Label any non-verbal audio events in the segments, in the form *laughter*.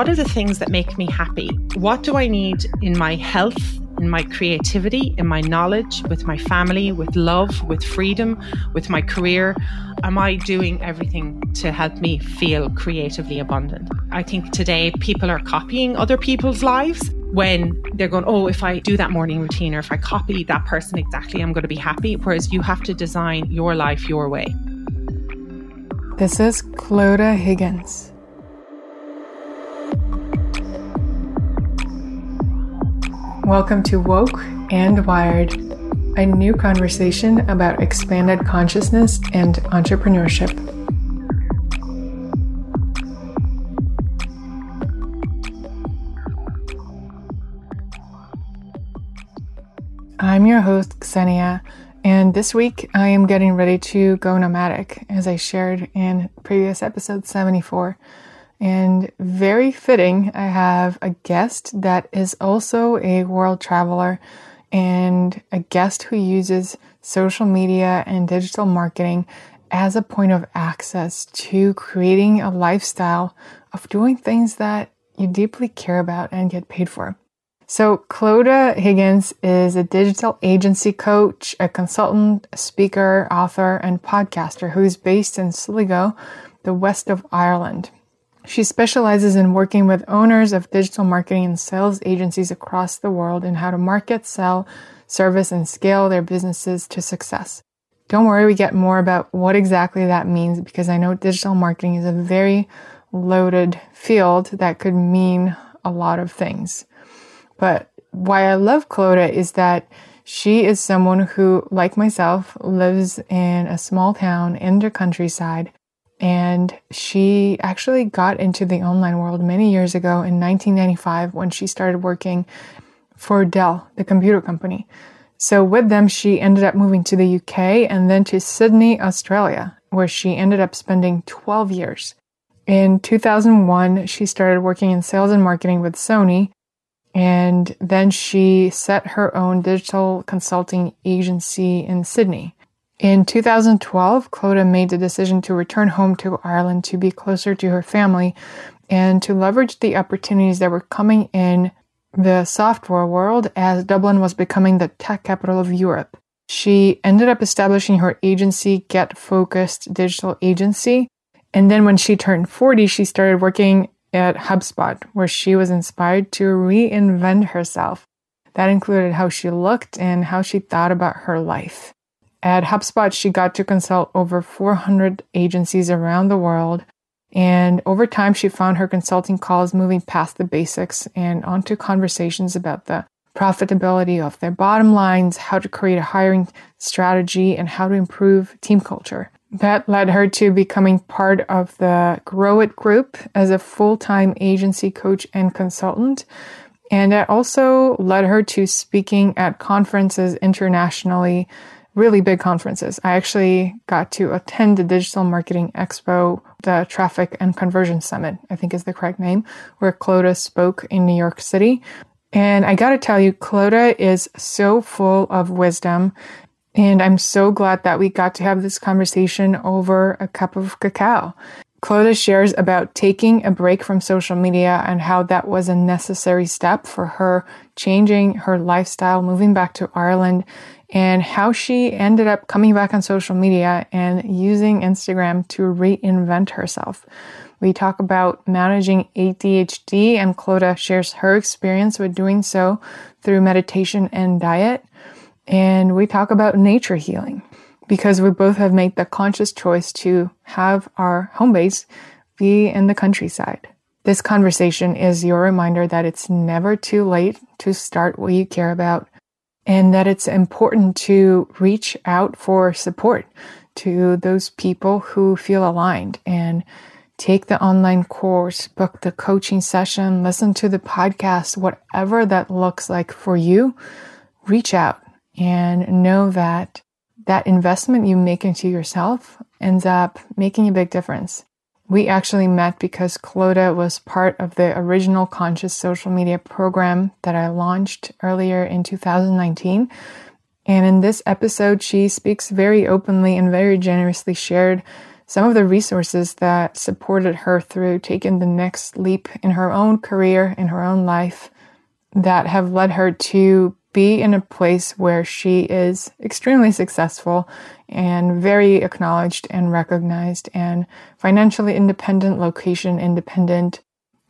what are the things that make me happy? What do I need in my health, in my creativity, in my knowledge, with my family, with love, with freedom, with my career? Am I doing everything to help me feel creatively abundant? I think today people are copying other people's lives when they're going, oh, if I do that morning routine or if I copy that person exactly, I'm going to be happy. Whereas you have to design your life your way. This is Clodagh Higgins. Welcome to Woke and Wired, a new conversation about expanded consciousness and entrepreneurship. I'm your host, Ksenia, and this week I am getting ready to go nomadic, as I shared in previous episode 74. And very fitting, I have a guest that is also a world traveler and a guest who uses social media and digital marketing as a point of access to creating a lifestyle of doing things that you deeply care about and get paid for. So, Clodagh Higgins is a digital agency coach, a consultant, a speaker, author, and podcaster who is based in Sligo, the west of Ireland. She specializes in working with owners of digital marketing and sales agencies across the world in how to market, sell, service, and scale their businesses to success. Don't worry, we get more about what exactly that means because I know digital marketing is a very loaded field that could mean a lot of things. But why I love Clodagh is that she is someone who, like myself, lives in a small town in the countryside and she actually got into the online world many years ago in 1995 when she started working for Dell, the computer company. So with them, she ended up moving to the UK and then to Sydney, Australia, where she ended up spending 12 years. In 2001, she started working in sales and marketing with Sony. And then she set her own digital consulting agency in Sydney. In 2012, Clodagh made the decision to return home to Ireland to be closer to her family and to leverage the opportunities that were coming in the software world as Dublin was becoming the tech capital of Europe. She ended up establishing her agency, Get Focused Digital Agency. And then when she turned 40, she started working at HubSpot, where she was inspired to reinvent herself. That included how she looked and how she thought about her life. At HubSpot, she got to consult over 400 agencies around the world. And over time, she found her consulting calls moving past the basics and onto conversations about the profitability of their bottom lines, how to create a hiring strategy, and how to improve team culture. That led her to becoming part of the Grow It group as a full time agency coach and consultant. And that also led her to speaking at conferences internationally really big conferences. I actually got to attend the Digital Marketing Expo, the Traffic and Conversion Summit, I think is the correct name, where Clodagh spoke in New York City. And I gotta tell you, Clodagh is so full of wisdom. And I'm so glad that we got to have this conversation over a cup of cacao. Clodagh shares about taking a break from social media and how that was a necessary step for her changing her lifestyle, moving back to Ireland, and how she ended up coming back on social media and using Instagram to reinvent herself. We talk about managing ADHD, and Clodagh shares her experience with doing so through meditation and diet. And we talk about nature healing because we both have made the conscious choice to have our home base be in the countryside. This conversation is your reminder that it's never too late to start what you care about and that it's important to reach out for support to those people who feel aligned and take the online course, book the coaching session, listen to the podcast, whatever that looks like for you, reach out and know that that investment you make into yourself ends up making a big difference. We actually met because Clodagh was part of the original conscious social media program that I launched earlier in 2019. And in this episode, she speaks very openly and very generously shared some of the resources that supported her through taking the next leap in her own career, in her own life, that have led her to be in a place where she is extremely successful and very acknowledged and recognized and financially independent, location independent.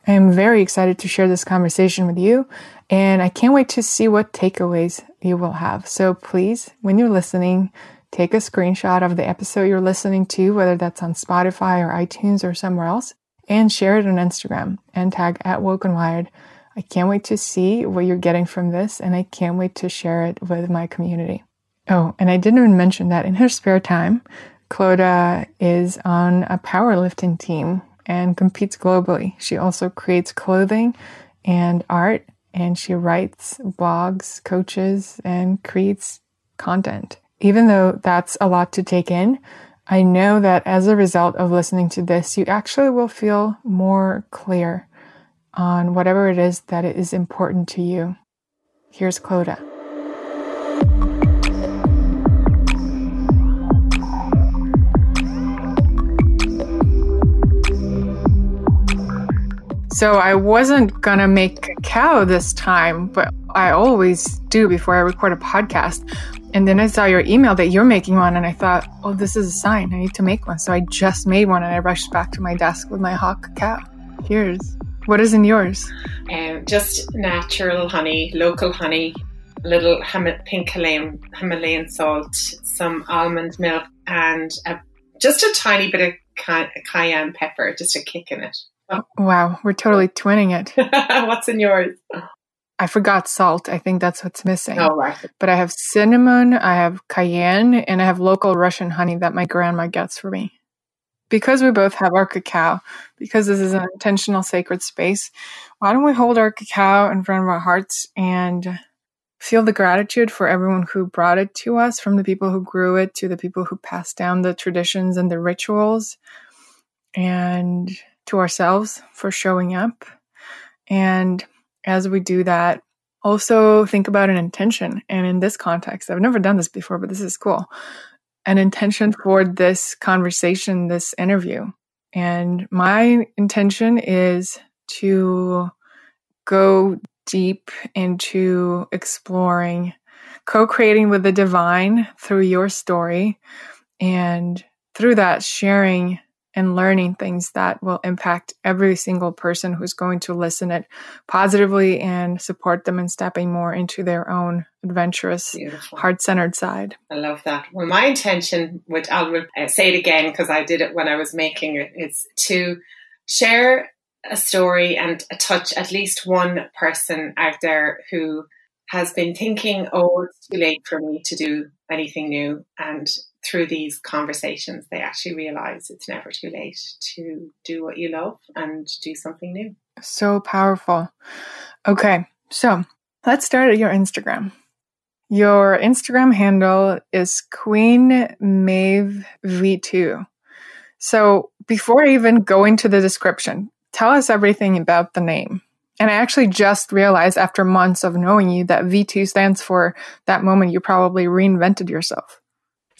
I am very excited to share this conversation with you, and I can't wait to see what takeaways you will have. So please, when you're listening, take a screenshot of the episode you're listening to, whether that's on Spotify or iTunes or somewhere else, and share it on Instagram and tag at Woke and Wired I can't wait to see what you're getting from this, and I can't wait to share it with my community. Oh, and I didn't even mention that in her spare time, Clodagh is on a powerlifting team and competes globally. She also creates clothing and art, and she writes blogs, coaches, and creates content. Even though that's a lot to take in, I know that as a result of listening to this, you actually will feel more clear on whatever it is that is important to you. Here's Clodagh. So I wasn't gonna make cacao this time, but I always do before I record a podcast. And then I saw your email that you're making one, and I thought, oh, this is a sign. I need to make one. So I just made one, and I rushed back to my desk with my hot cacao. Here's. What is in yours? Um, just natural honey, local honey, a little pink Himalayan, Himalayan salt, some almond milk, and a, just a tiny bit of cayenne pepper, just a kick in it. Oh. Wow, we're totally twinning it. *laughs* what's in yours? I forgot salt. I think that's what's missing. Oh, right. But I have cinnamon, I have cayenne, and I have local Russian honey that my grandma gets for me because we both have our cacao, because this is an intentional sacred space, why don't we hold our cacao in front of our hearts and feel the gratitude for everyone who brought it to us, from the people who grew it to the people who passed down the traditions and the rituals, and to ourselves for showing up. And as we do that, also think about an intention. And in this context, I've never done this before, but this is cool an intention for this conversation, this interview. And my intention is to go deep into exploring co creating with the divine through your story and through that sharing and learning things that will impact every single person who's going to listen it positively and support them in stepping more into their own adventurous, heart centered side. I love that. Well, my intention, which I'll uh, say it again because I did it when I was making it, is to share a story and touch at least one person out there who has been thinking, oh, it's too late for me to do anything new. And through these conversations, they actually realize it's never too late to do what you love and do something new. So powerful. Okay, so let's start at your Instagram. Your Instagram handle is Queen Maeve V2. So before I even go into the description, tell us everything about the name. And I actually just realized after months of knowing you that V2 stands for that moment you probably reinvented yourself.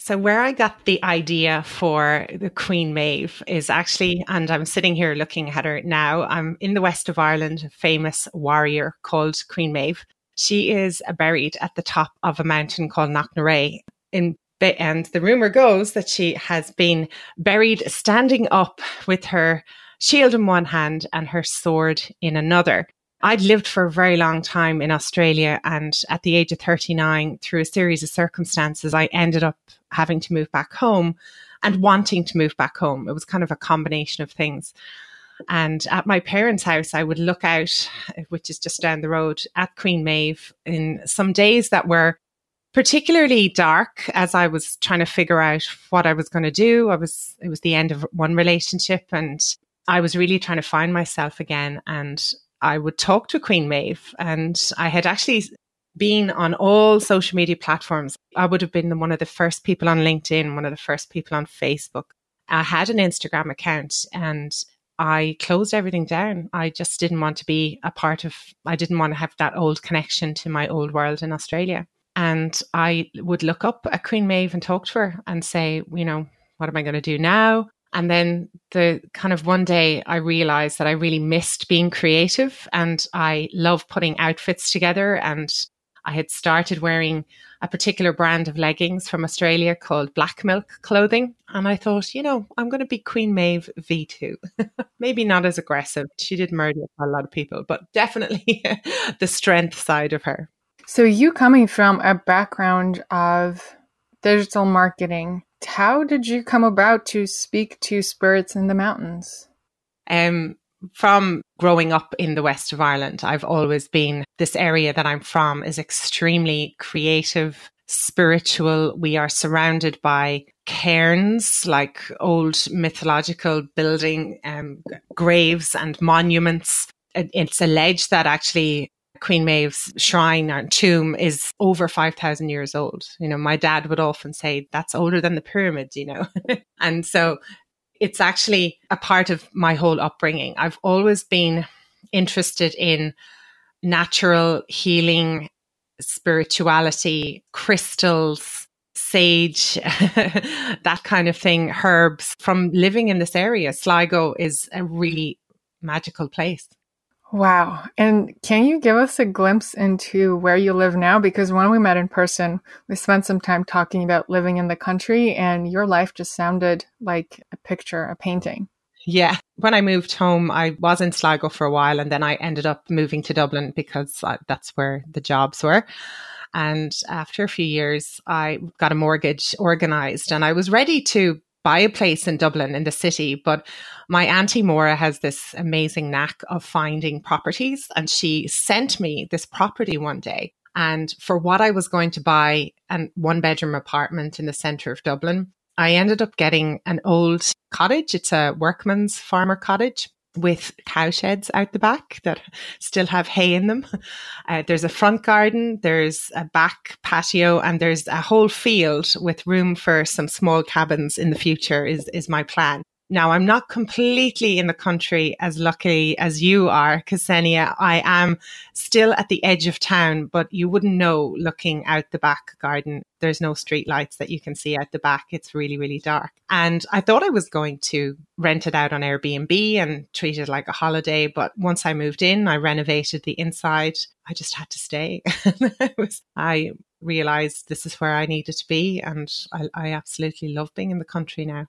So, where I got the idea for the Queen Maeve is actually, and I'm sitting here looking at her now. I'm in the west of Ireland, a famous warrior called Queen Maeve. She is buried at the top of a mountain called Knocknarea in and the rumor goes that she has been buried standing up with her shield in one hand and her sword in another. I'd lived for a very long time in Australia, and at the age of 39, through a series of circumstances, I ended up having to move back home and wanting to move back home. It was kind of a combination of things. And at my parents' house, I would look out, which is just down the road, at Queen Maeve in some days that were particularly dark as I was trying to figure out what I was going to do. I was, it was the end of one relationship and I was really trying to find myself again. And I would talk to Queen Maeve. And I had actually been on all social media platforms. I would have been one of the first people on LinkedIn, one of the first people on Facebook. I had an Instagram account and I closed everything down. I just didn't want to be a part of, I didn't want to have that old connection to my old world in Australia. And I would look up at Queen Maeve and talk to her and say, you know, what am I going to do now? And then the kind of one day I realized that I really missed being creative and I love putting outfits together. And I had started wearing a particular brand of leggings from Australia called Black Milk Clothing. And I thought, you know, I'm going to be Queen Maeve V2. *laughs* Maybe not as aggressive. She did murder a lot of people, but definitely *laughs* the strength side of her. So, you coming from a background of digital marketing, how did you come about to speak to spirits in the mountains? Um, from growing up in the west of Ireland, I've always been this area that I'm from is extremely creative, spiritual. We are surrounded by cairns, like old mythological building um, graves and monuments. It's alleged that actually Queen Maeve's shrine and tomb is over 5,000 years old. You know, my dad would often say that's older than the pyramid, you know. *laughs* and so it's actually a part of my whole upbringing. I've always been interested in natural healing, spirituality, crystals, sage, *laughs* that kind of thing, herbs. From living in this area, Sligo is a really magical place. Wow. And can you give us a glimpse into where you live now? Because when we met in person, we spent some time talking about living in the country, and your life just sounded like a picture, a painting. Yeah. When I moved home, I was in Sligo for a while, and then I ended up moving to Dublin because uh, that's where the jobs were. And after a few years, I got a mortgage organized and I was ready to buy a place in Dublin in the city, but my auntie Maura has this amazing knack of finding properties and she sent me this property one day. And for what I was going to buy, an one bedroom apartment in the center of Dublin, I ended up getting an old cottage. It's a workman's farmer cottage with cowsheds out the back that still have hay in them. Uh, there's a front garden, there's a back patio, and there's a whole field with room for some small cabins in the future. Is is my plan. Now, I'm not completely in the country as lucky as you are, Ksenia. I am still at the edge of town, but you wouldn't know looking out the back garden. There's no street lights that you can see out the back. It's really, really dark. And I thought I was going to rent it out on Airbnb and treat it like a holiday. But once I moved in, I renovated the inside. I just had to stay. *laughs* I, was, I realized this is where I needed to be. And I, I absolutely love being in the country now.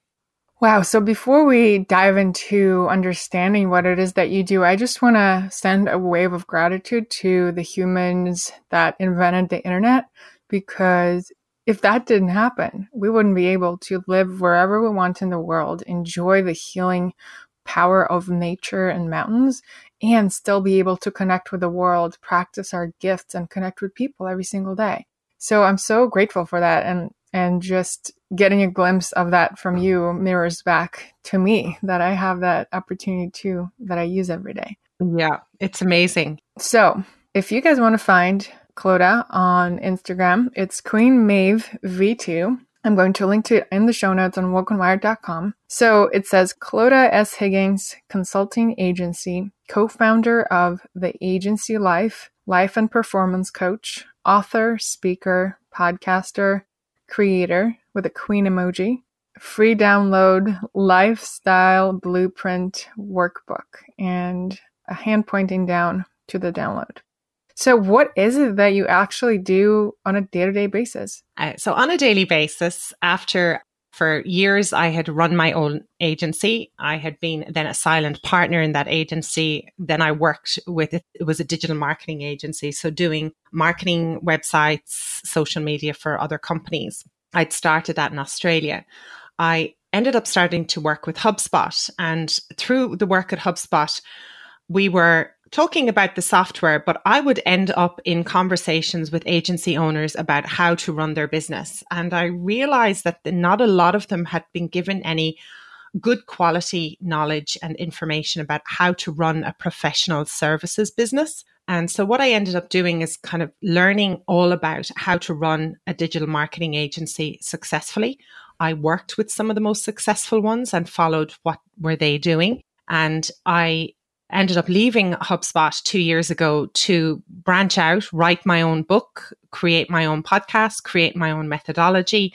Wow. So before we dive into understanding what it is that you do, I just want to send a wave of gratitude to the humans that invented the internet because if that didn't happen, we wouldn't be able to live wherever we want in the world, enjoy the healing power of nature and mountains, and still be able to connect with the world, practice our gifts, and connect with people every single day. So I'm so grateful for that. And and just getting a glimpse of that from you mirrors back to me that I have that opportunity too that I use every day. Yeah, it's amazing. So, if you guys want to find Clodagh on Instagram, it's Queen Maeve V2. I'm going to link to it in the show notes on wokeandwired.com. So it says Clodagh S. Higgins Consulting Agency, co founder of The Agency Life, life and performance coach, author, speaker, podcaster, creator with a queen emoji, free download lifestyle blueprint workbook, and a hand pointing down to the download. So, what is it that you actually do on a day to day basis? Uh, so, on a daily basis, after for years, I had run my own agency. I had been then a silent partner in that agency. Then I worked with it. It was a digital marketing agency. So doing marketing websites, social media for other companies. I'd started that in Australia. I ended up starting to work with HubSpot. And through the work at HubSpot, we were talking about the software, but I would end up in conversations with agency owners about how to run their business. And I realized that not a lot of them had been given any good quality knowledge and information about how to run a professional services business. And so, what I ended up doing is kind of learning all about how to run a digital marketing agency successfully. I worked with some of the most successful ones and followed what were they doing. And I ended up leaving HubSpot two years ago to branch out, write my own book, create my own podcast, create my own methodology.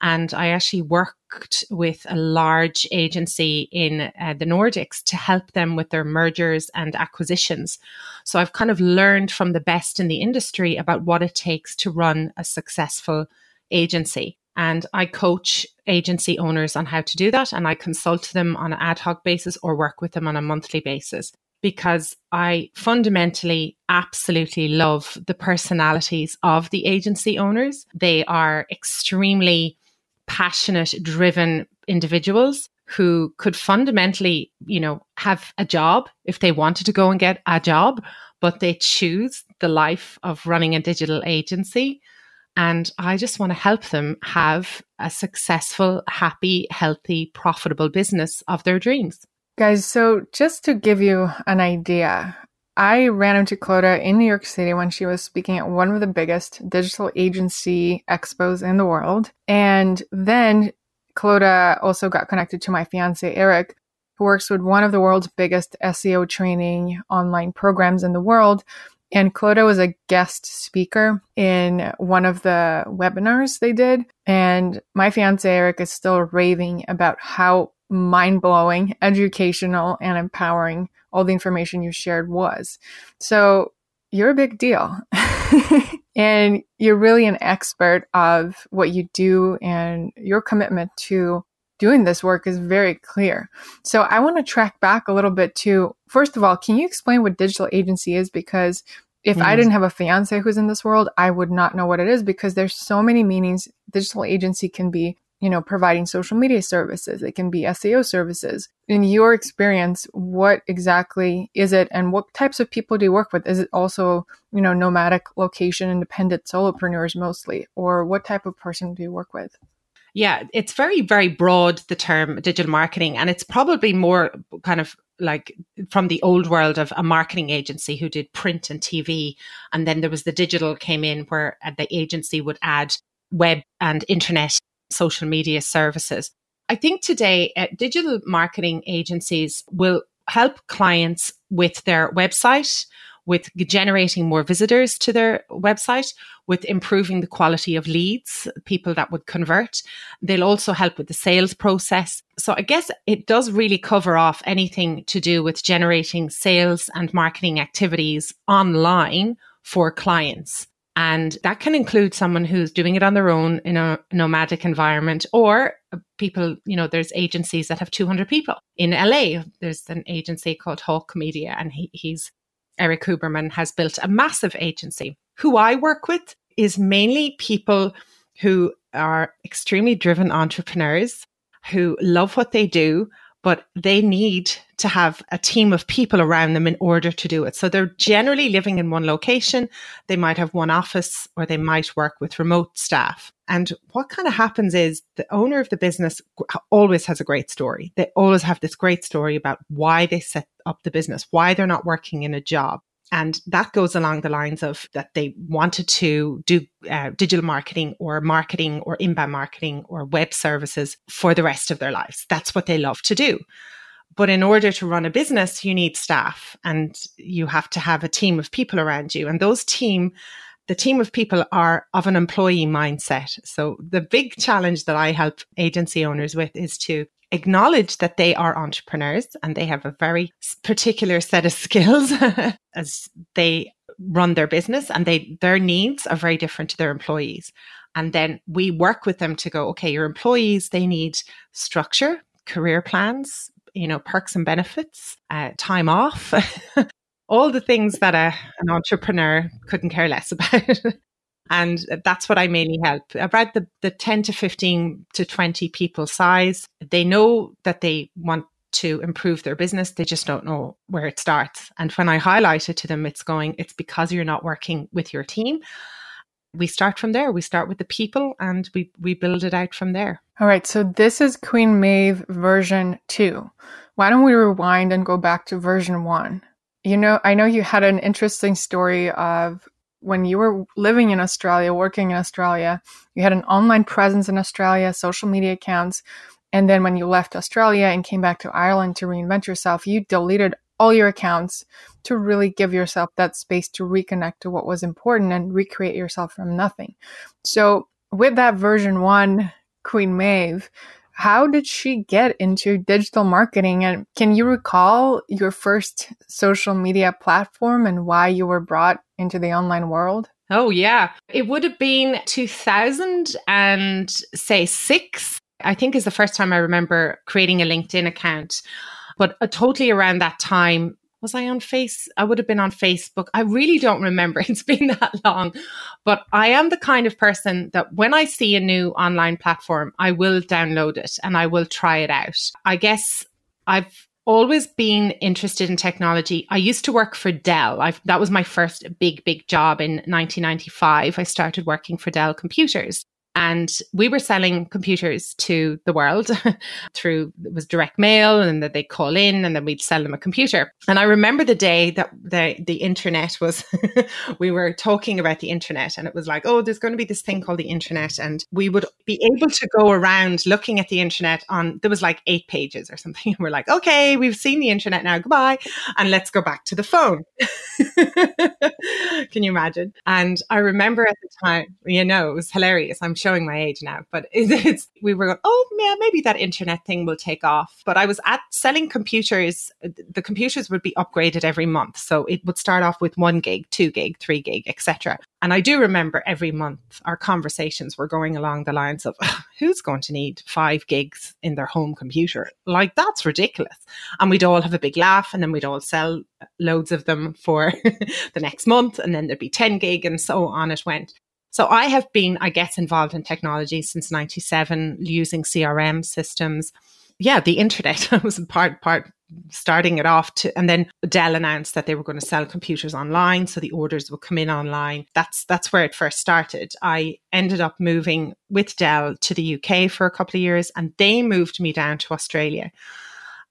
And I actually worked with a large agency in uh, the Nordics to help them with their mergers and acquisitions. So I've kind of learned from the best in the industry about what it takes to run a successful agency. And I coach agency owners on how to do that. And I consult them on an ad hoc basis or work with them on a monthly basis because I fundamentally absolutely love the personalities of the agency owners. They are extremely passionate, driven individuals who could fundamentally, you know, have a job if they wanted to go and get a job, but they choose the life of running a digital agency. And I just want to help them have a successful, happy, healthy, profitable business of their dreams. Guys, so just to give you an idea, I ran into Clodagh in New York City when she was speaking at one of the biggest digital agency expos in the world. And then Clodagh also got connected to my fiance, Eric, who works with one of the world's biggest SEO training online programs in the world. And Clodagh was a guest speaker in one of the webinars they did. And my fiance, Eric, is still raving about how mind blowing, educational, and empowering all the information you shared was. So you're a big deal. *laughs* and you're really an expert of what you do, and your commitment to doing this work is very clear. So I want to track back a little bit to first of all, can you explain what digital agency is? Because if I mm. didn't have a fiance who's in this world, I would not know what it is because there's so many meanings. Digital agency can be you know, providing social media services. It can be SEO services. In your experience, what exactly is it and what types of people do you work with? Is it also, you know, nomadic location independent solopreneurs mostly? Or what type of person do you work with? Yeah, it's very, very broad, the term digital marketing. And it's probably more kind of like from the old world of a marketing agency who did print and TV. And then there was the digital came in where the agency would add web and internet social media services. I think today uh, digital marketing agencies will help clients with their website, with generating more visitors to their website, with improving the quality of leads, people that would convert. They'll also help with the sales process. So I guess it does really cover off anything to do with generating sales and marketing activities online for clients. And that can include someone who's doing it on their own in a nomadic environment or people, you know, there's agencies that have 200 people. In LA, there's an agency called Hawke Media, and he, he's Erik Huberman has built a massive agency. Who I work with is mainly people who are extremely driven entrepreneurs who love what they do, but they need to have a team of people around them in order to do it. So they're generally living in one location. They might have one office or they might work with remote staff. And what kind of happens is the owner of the business always has a great story. They always have this great story about why they set up the business, why they're not working in a job. And that goes along the lines of that they wanted to do uh, digital marketing or marketing or inbound marketing or web services for the rest of their lives. That's what they love to do. But in order to run a business, you need staff and you have to have a team of people around you. And those team, the team of people are of an employee mindset. So the big challenge that I help agency owners with is to acknowledge that they are entrepreneurs and they have a very particular set of *laughs* skills *laughs* as they run their business and they their needs are very different to their employees. And then we work with them to go okay your employees they need structure career plans you know perks and benefits uh, time off *laughs* all the things that a, an entrepreneur couldn't care less about and that's what I mainly help about the, the 10 to 15 to 20 people size. They know that they want to improve their business. They just don't know where it starts. And when I highlight it to them, it's going, it's because you're not working with your team. We start from there. We start with the people and we, we build it out from there. All right. So this is Queen Maeve version two. Why don't we rewind and go back to version one? You know, I know you had an interesting story of when you were living in Australia, working in Australia, you had an online presence in Australia, social media accounts. And then when you left Australia and came back to Ireland to reinvent yourself, you deleted all your accounts to really give yourself that space to reconnect to what was important and recreate yourself from nothing. So, with that version one Queen Maeve. How did she get into digital marketing? And can you recall your first social media platform and why you were brought into the online world? Oh, yeah. It would have been 2000 and say six, I think is the first time I remember creating a LinkedIn account. But uh, totally around that time, was I on face? I would have been on Facebook. I really don't remember. *laughs* It's been that long. But I am the kind of person that when I see a new online platform, I will download it and I will try it out. I guess I've always been interested in technology. I used to work for Dell. I've, that was my first big, big job in 1995. I started working for Dell Computers. And we were selling computers to the world *laughs* through it was direct mail and that they'd call in and then we'd sell them a computer. And I remember the day that the the internet was *laughs* we were talking about the internet and it was like, oh, there's going to be this thing called the internet. And we would be able to go around looking at the internet on there was like eight pages or something. *laughs* And we're like, okay, we've seen the internet now, goodbye. And let's go back to the phone. Can you imagine? And I remember at the time, you know, it was hilarious. I'm showing my age now, but *laughs* it's, we were going, oh, yeah, maybe that internet thing will take off. But I was at selling computers. The computers would be upgraded every month. So it would start off with one gig, two gig, three gig, etc. And I do remember every month our conversations were going along the lines of who's going to need five gigs in their home computer? Like, that's ridiculous. And we'd all have a big laugh and then we'd all sell loads of them for *laughs* the next month. And then there'd be 10 gig and so on it went. So I have been, I guess, involved in technology since 97 using CRM systems. Yeah, the internet *laughs* was part, part starting it off to and then Dell announced that they were going to sell computers online so the orders would come in online. That's that's where it first started. I ended up moving with Dell to the UK for a couple of years and they moved me down to Australia.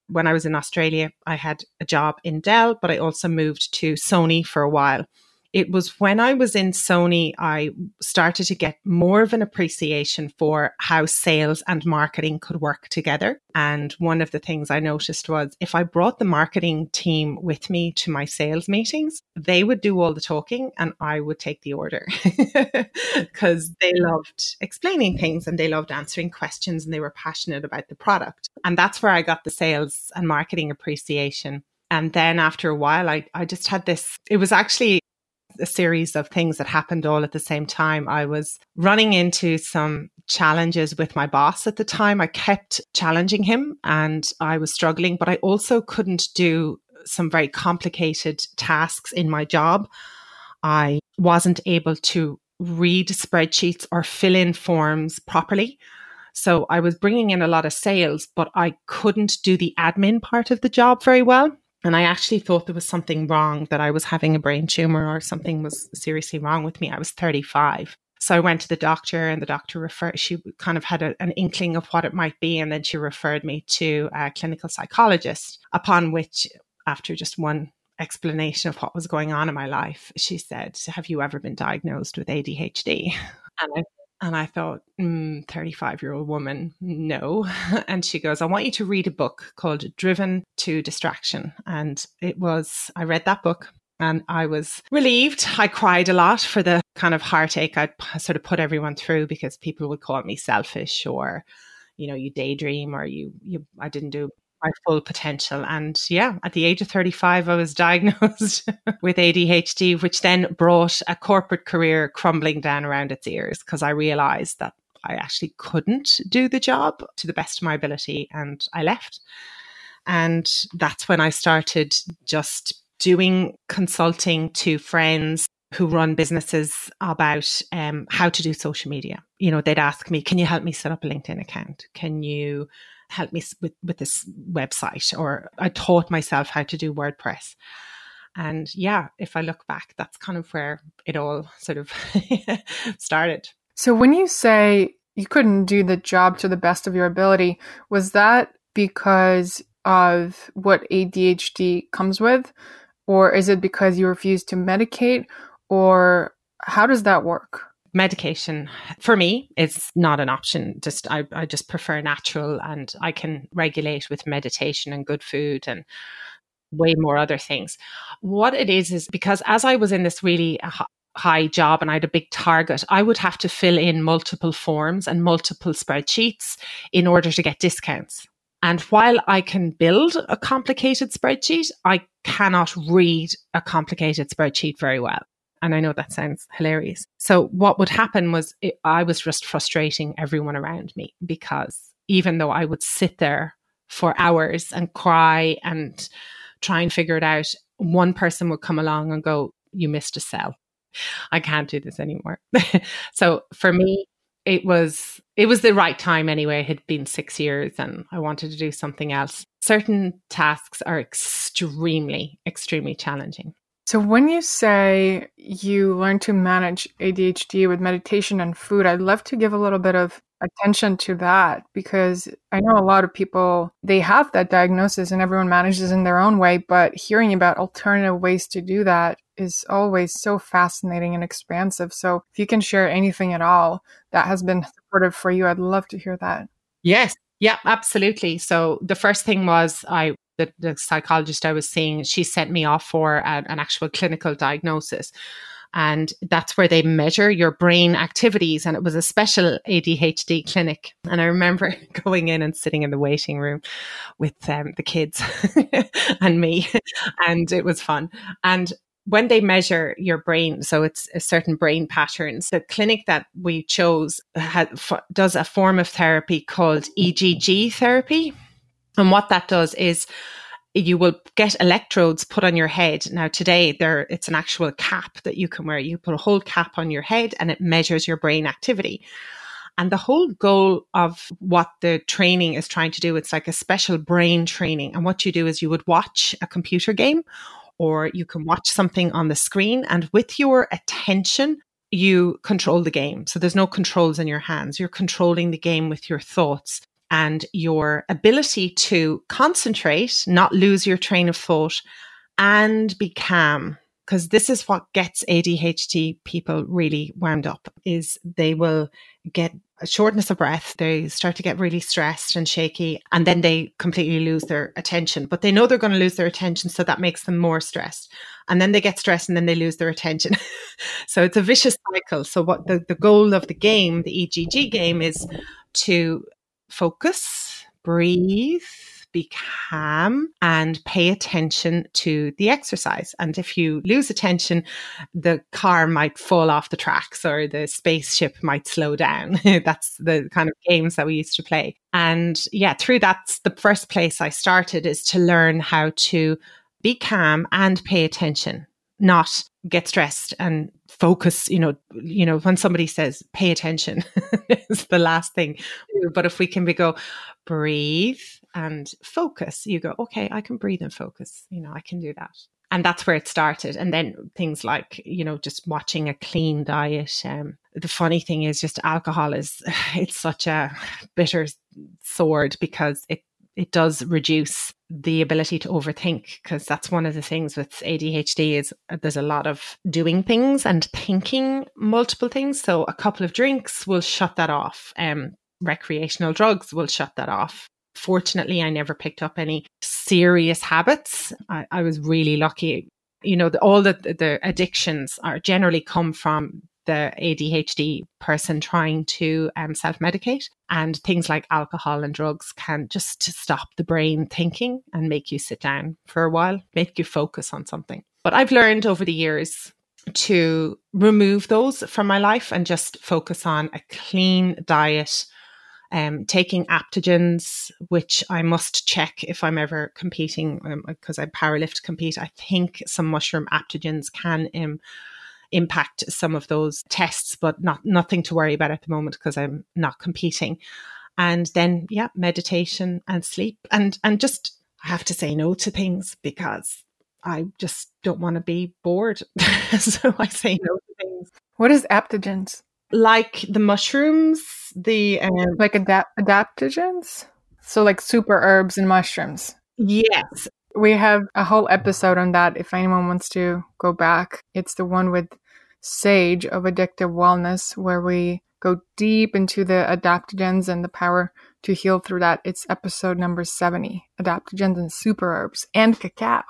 When I was in Australia I had a job in Dell but I also moved to Sony for a while it was when I was in Sony, I started to get more of an appreciation for how sales and marketing could work together. And one of the things I noticed was if I brought the marketing team with me to my sales meetings, they would do all the talking and I would take the order *laughs* because they loved explaining things and they loved answering questions and they were passionate about the product. And that's where I got the sales and marketing appreciation. And then after a while, I, I just had this, it was actually a series of things that happened all at the same time. I was running into some challenges with my boss at the time. I kept challenging him and I was struggling, but I also couldn't do some very complicated tasks in my job. I wasn't able to read spreadsheets or fill in forms properly. So I was bringing in a lot of sales, but I couldn't do the admin part of the job very well. And I actually thought there was something wrong, that I was having a brain tumor or something was seriously wrong with me. I was 35. So I went to the doctor and the doctor referred, she kind of had a, an inkling of what it might be. And then she referred me to a clinical psychologist, upon which, after just one explanation of what was going on in my life, she said, Have you ever been diagnosed with ADHD? *laughs* And I and I thought, 35 mm, year old woman, no. *laughs* And she goes, I want you to read a book called Driven to Distraction. And it was, I read that book and I was relieved. I cried a lot for the kind of heartache I'd sort of put everyone through because people would call me selfish or, you know, you daydream or you, you, I didn't do my full potential. And yeah, at the age of 35, I was *laughs* diagnosed with ADHD, which then brought a corporate career crumbling down around its ears because I realized that I actually couldn't do the job to the best of my ability and I left. And that's when I started just doing consulting to friends who run businesses about um, how to do social media. You know, they'd ask me, Can you help me set up a LinkedIn account? Can you help me with, with this website or I taught myself how to do WordPress. And yeah, if I look back, that's kind of where it all sort of *laughs* started. So when you say you couldn't do the job to the best of your ability, was that because of what ADHD comes with? Or is it because you refuse to medicate? Or how does that work? Medication for me is not an option just I, I just prefer natural and i can regulate with meditation and good food and way more other things what it is is because as i was in this really high job and I had a big target, I would have to fill in multiple forms and multiple spreadsheets in order to get discounts. And while I can build a complicated spreadsheet, I cannot read a complicated spreadsheet very well. And I know that sounds hilarious. So what would happen was it, I was just frustrating everyone around me because even though I would sit there for hours and cry and try and figure it out, one person would come along and go, you missed a cell. I can't do this anymore. *laughs* so for me, it was it was the right time anyway. It had been six years and I wanted to do something else. Certain tasks are extremely, extremely challenging. So when you say you learn to manage ADHD with meditation and food, I'd love to give a little bit of attention to that because I know a lot of people they have that diagnosis and everyone manages in their own way, but hearing about alternative ways to do that is always so fascinating and expansive. So if you can share anything at all that has been supportive for you, I'd love to hear that. Yes. Yeah, absolutely. So the first thing was I the, the psychologist I was seeing, she sent me off for a, an actual clinical diagnosis. And that's where they measure your brain activities. And it was a special ADHD clinic. And I remember *laughs* going in and sitting in the waiting room with um, the kids *laughs* and me. *laughs* And it was fun. And when they measure your brain, so it's a certain brain patterns, the clinic that we chose does a form of therapy called EEG therapy. And what that does is you will get electrodes put on your head. Now today there it's an actual cap that you can wear. You put a whole cap on your head and it measures your brain activity. And the whole goal of what the training is trying to do, it's like a special brain training. And what you do is you would watch a computer game or you can watch something on the screen and with your attention, you control the game. So there's no controls in your hands. You're controlling the game with your thoughts and your ability to concentrate, not lose your train of thought, and be calm. Because this is what gets ADHD people really wound up is they will get a shortness of breath. They start to get really stressed and shaky, and then they completely lose their attention. But they know they're going to lose their attention, so that makes them more stressed. And then they get stressed, and then they lose their attention. *laughs* so it's a vicious cycle. So what the, the goal of the game, the EEG game, is to focus, breathe, be calm and pay attention to the exercise. And if you lose attention, the car might fall off the tracks or the spaceship might slow down. *laughs* that's the kind of games that we used to play. And yeah, through that's the first place I started is to learn how to be calm and pay attention, not get stressed and focus you know you know when somebody says pay attention *laughs* is the last thing. But if we can be go breathe and focus you go okay i can breathe and focus. You know i can do that. And that's where it started. And then things like you know just watching a clean diet um, the funny thing is just alcohol is *sighs* it's such a bitter sword because it it does reduce the ability to overthink because that's one of the things with ADHD is uh, there's a lot of doing things and thinking multiple things. So a couple of drinks will shut that off. Um, recreational drugs will shut that off. Fortunately, I never picked up any serious habits. I, I was really lucky. You know, the, all the, the addictions are generally come from the ADHD person trying to um, self medicate. And things like alcohol and drugs can just stop the brain thinking and make you sit down for a while, make you focus on something. But I've learned over the years to remove those from my life and just focus on a clean diet. Um, taking aptogens, which I must check if I'm ever competing because um, I powerlift compete. I think some mushroom aptogens can um, impact some of those tests, but not nothing to worry about at the moment because I'm not competing. And then yeah, meditation and sleep and and just I have to say no to things because I just don't want to be bored. *laughs* so I say no to things. What is aptogens? Like the mushrooms, the um, like adapt- adaptogens. So like super herbs and mushrooms. Yes. We have a whole episode on that if anyone wants to go back. It's the one with Sage of Addictive Wellness, where we go deep into the adaptogens and the power to heal through that. It's episode number 70 adaptogens and super herbs and cacao.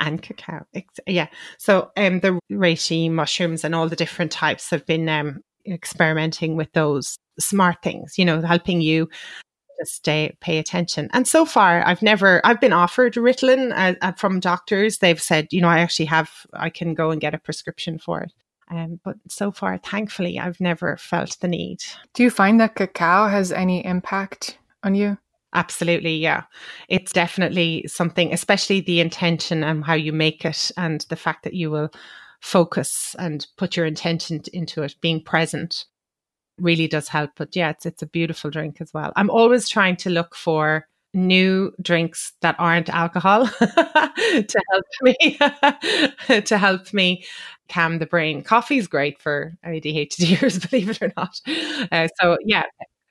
And cacao. Yeah. So um, the reishi mushrooms and all the different types have been um, experimenting with those smart things, you know, helping you just stay pay attention and so far i've never i've been offered ritalin uh, uh, from doctors they've said you know i actually have i can go and get a prescription for it um, but so far thankfully i've never felt the need do you find that cacao has any impact on you Absolutely, yeah. It's definitely something, especially the intention and how you make it, and the fact that you will focus and put your intention into it, being present really does help. But yeah, it's it's a beautiful drink as well. I'm always trying to look for new drinks that aren't alcohol *laughs* to help me *laughs* to help me calm the brain. Coffee is great for ADHDers, *laughs* believe it or not. Uh, so yeah,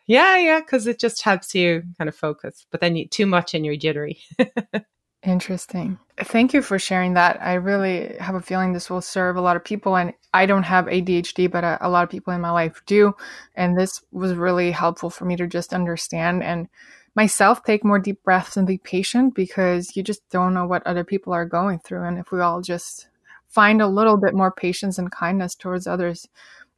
yeah, yeah, because it just helps you kind of focus. But then you, too much and you're jittery. *laughs* Interesting. Thank you for sharing that. I really have a feeling this will serve a lot of people. And I don't have ADHD, but a, a, lot of people in my life do. And this was really helpful for me to just understand and myself take more deep breaths and be patient because you just don't know what other people are going through. And if we all just find a little bit more patience and kindness towards others,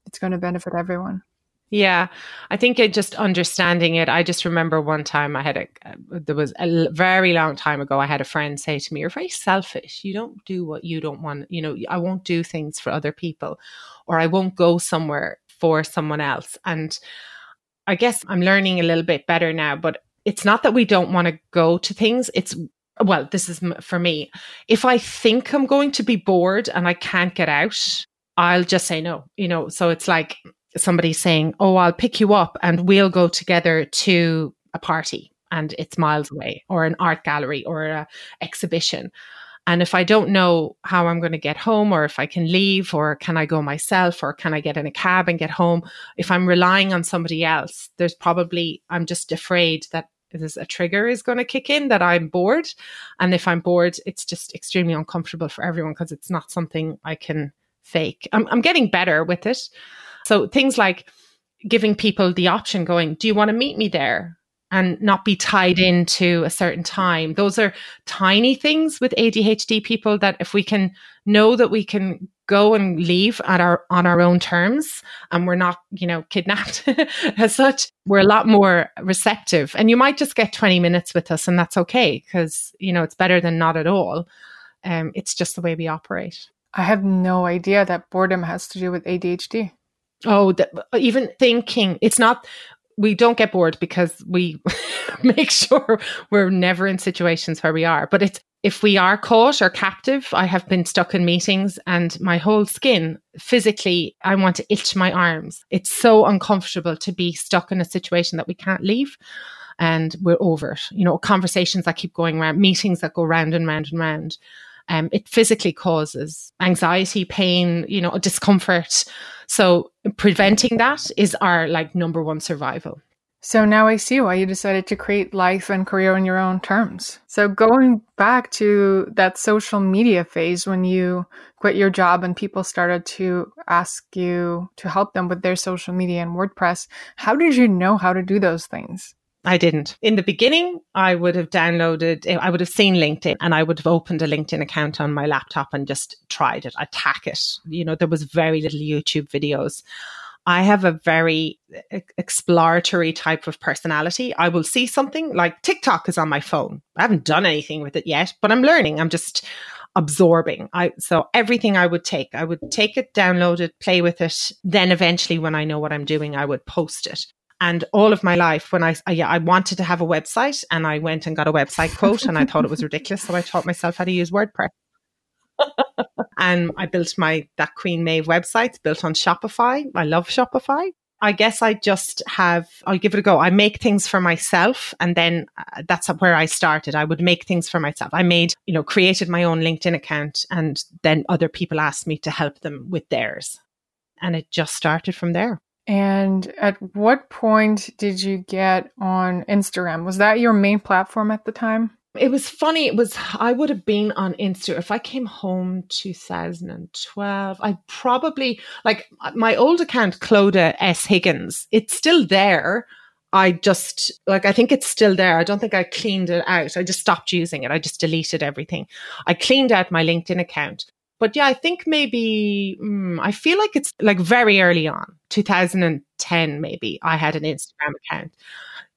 it's going to benefit everyone. Yeah, I think it just understanding it. I just remember one time I had a, there was a very long time ago, I had a friend say to me, You're very selfish. You don't do what you don't want. You know, I won't do things for other people or I won't go somewhere for someone else. And I guess I'm learning a little bit better now, but it's not that we don't want to go to things. It's, well, this is for me. If I think I'm going to be bored and I can't get out, I'll just say no, you know. So it's like somebody saying, Oh, I'll pick you up and we'll go together to a party and it's miles away or an art gallery or a exhibition. And if I don't know how I'm going to get home or if I can leave or can I go myself or can I get in a cab and get home, if I'm relying on somebody else, there's probably, I'm just afraid that there's a trigger is going to kick in that I'm bored. And if I'm bored, it's just extremely uncomfortable for everyone because it's not something I can fake. I'm, I'm getting better with it. So things like giving people the option going, do you want to meet me there? And not be tied into a certain time. Those are tiny things with ADHD people that if we can know that we can go and leave at our on our own terms and we're not, you know, kidnapped *laughs* as such, we're a lot more receptive. And you might just get 20 minutes with us and that's okay because, you know, it's better than not at all. Um, it's just the way we operate. I have no idea that boredom has to do with ADHD. Oh, the, even thinking it's not. We don't get bored because we *laughs* make sure we're never in situations where we are. But it's if we are caught or captive. I have been stuck in meetings and my whole skin physically, I want to itch my arms. It's so uncomfortable to be stuck in a situation that we can't leave and we're over it. You know, conversations that keep going around, meetings that go round and round and round. Um, it physically causes anxiety, pain, you know, discomfort. So preventing that is our like number one survival. So now I see why you decided to create life and career on your own terms. So going back to that social media phase when you quit your job and people started to ask you to help them with their social media and WordPress, how did you know how to do those things? I didn't. In the beginning, I would have downloaded, I would have seen LinkedIn and I would have opened a LinkedIn account on my laptop and just tried it, attack it. You know, there was very little YouTube videos. I have a very exploratory type of personality. I will see something like TikTok is on my phone. I haven't done anything with it yet, but I'm learning. I'm just absorbing. I so everything I would take, I would take it, download it, play with it. Then eventually when I know what I'm doing, I would post it. And all of my life, when I, I, yeah, I wanted to have a website and I went and got a website quote and I thought it was ridiculous. So I taught myself how to use WordPress. *laughs* and I built my, that Queen Maeve website built on Shopify. I love Shopify. I guess I just have, I'll give it a go. I make things for myself. And then uh, that's where I started. I would make things for myself. I made, you know, created my own LinkedIn account and then other people asked me to help them with theirs. And it just started from there. And at what point did you get on Instagram? Was that your main platform at the time? It was funny. It was, I would have been on Insta. If I came home 2012, I probably, like my old account, Clodagh S. Higgins, it's still there. I just, like, I think it's still there. I don't think I cleaned it out. I just stopped using it. I just deleted everything. I cleaned out my LinkedIn account. But yeah, I think maybe, mm, I feel like it's like very early on, 2010, maybe, I had an Instagram account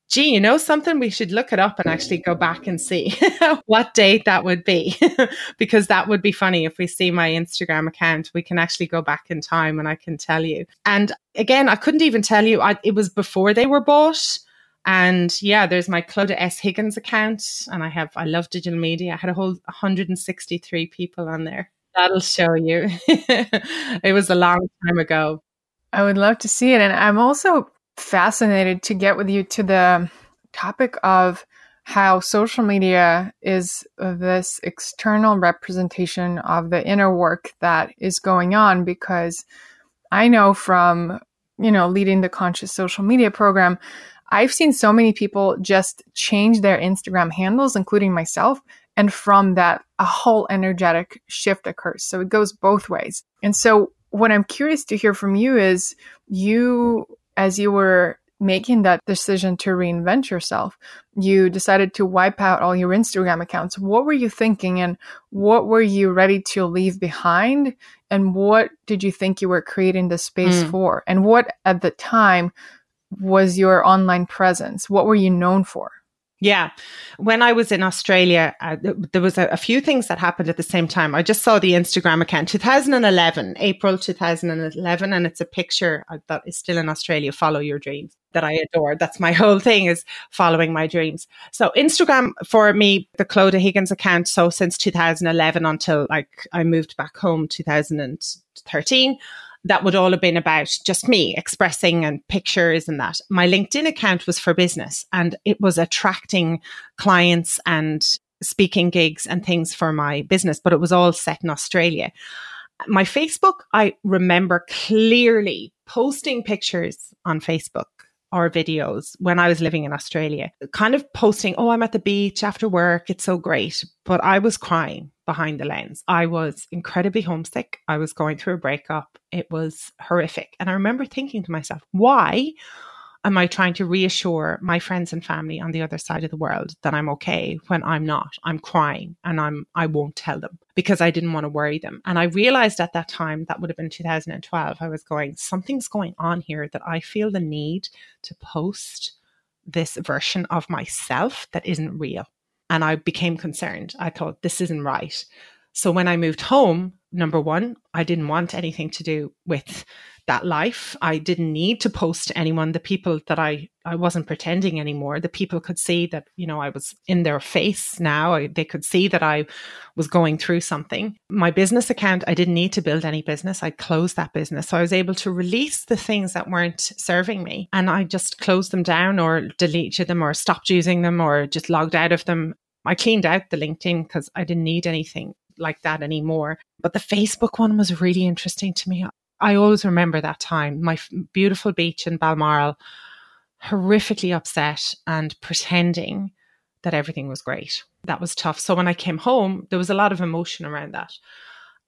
gee, you know something? We should look it up and actually go back and see *laughs* what date that would be. *laughs* because that would be funny if we see my Instagram account, we can actually go back in time and I can tell you. And again, I couldn't even tell you, I, it was before they were bought. And yeah, there's my Clodagh S. Higgins account. And I have, I love digital media. I had a whole 163 people on there. That'll show you. *laughs* it was a long time ago. I would love to see it. And I'm also fascinated to get with you to the topic of how social media is this external representation of the inner work that is going on because I know from, you know, leading the conscious social media program, I've seen so many people just change their Instagram handles, including myself. And from that, a whole energetic shift occurs. So it goes both ways. And so what I'm curious to hear from you is you as you were making that decision to reinvent yourself, you decided to wipe out all your Instagram accounts. What were you thinking and what were you ready to leave behind? And what did you think you were creating the space mm. for? And what at the time was your online presence? What were you known for? Yeah. When I was in Australia, uh, there was a, a, few things that happened at the same time. I just saw the Instagram account 2011, April 2011, and it's a picture uh, that is still in Australia, Follow Your Dreams, that I adore. That's my *laughs* whole thing is following my dreams. So Instagram for me, the Clodagh Higgins account. So since 2011 until like I moved back home 2013 that would all have been about just me expressing and pictures and that. My LinkedIn account was for business and it was attracting clients and speaking gigs and things for my business, but it was all set in Australia. My Facebook, I remember clearly posting pictures on Facebook or videos when I was living in Australia, kind of posting, oh, I'm at the beach after work. It's so great. But I was crying behind the lens. I was incredibly homesick. I was going through a breakup. It was horrific. And I remember thinking to myself, why am I trying to reassure my friends and family on the other side of the world that I'm okay when I'm not? I'm crying and I'm I won't tell them because I didn't want to worry them. And I realized at that time that would have been 2012. I was going something's going on here that I feel the need to post this version of myself that isn't real. And I became concerned. I thought this isn't right. So when I moved home, number one, I didn't want anything to do with that life. I didn't need to post to anyone. The people that I, I wasn't pretending anymore. The people could see that, you know, I was in their face now. I, they could see that I was going through something. My business account, I didn't need to build any business. I closed that business. So I was able to release the things that weren't serving me and I just closed them down or deleted them or stopped using them or just logged out of them. I cleaned out the LinkedIn because I didn't need anything like that anymore. But the Facebook one was really interesting to me. I always remember that time, my beautiful beach in Balmoral, horrifically upset and pretending that everything was great. That was tough. So when I came home, there was a lot of emotion around that.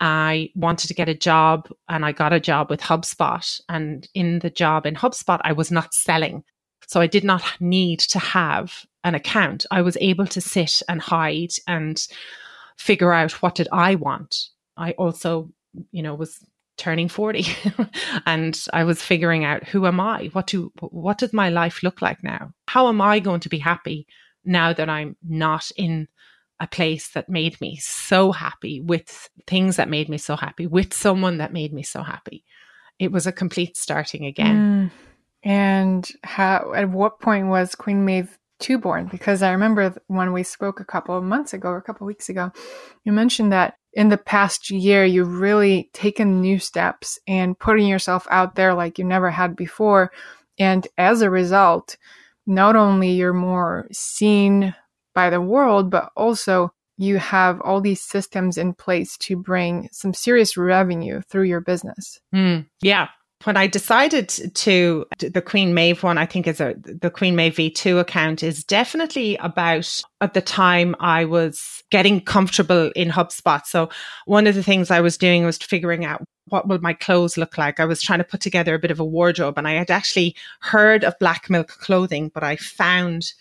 I wanted to get a job and I got a job with HubSpot. And in the job in HubSpot, I was not selling. So I did not need to have an account. I was able to sit and hide and figure out what did I want. I also, you know, was turning 40 *laughs* and I was figuring out who am I? What do what does my life look like now? How am I going to be happy now that I'm not in a place that made me so happy with things that made me so happy with someone that made me so happy. It was a complete starting again. Mm. And how at what point was Queen Maeve 2 born? Because I remember when we spoke a couple of months ago or a couple of weeks ago, you mentioned that in the past year, you've really taken new steps and putting yourself out there like you never had before. And as a result, not only you're more seen by the world, but also you have all these systems in place to bring some serious revenue through your business. Mm, yeah. When I decided to the Queen Maeve one, I think is a the Queen Maeve V2 account is definitely about at the time I was getting comfortable in HubSpot. So one of the things I was doing was figuring out what will my clothes look like. I was trying to put together a bit of a wardrobe and I had actually heard of black milk clothing, but I found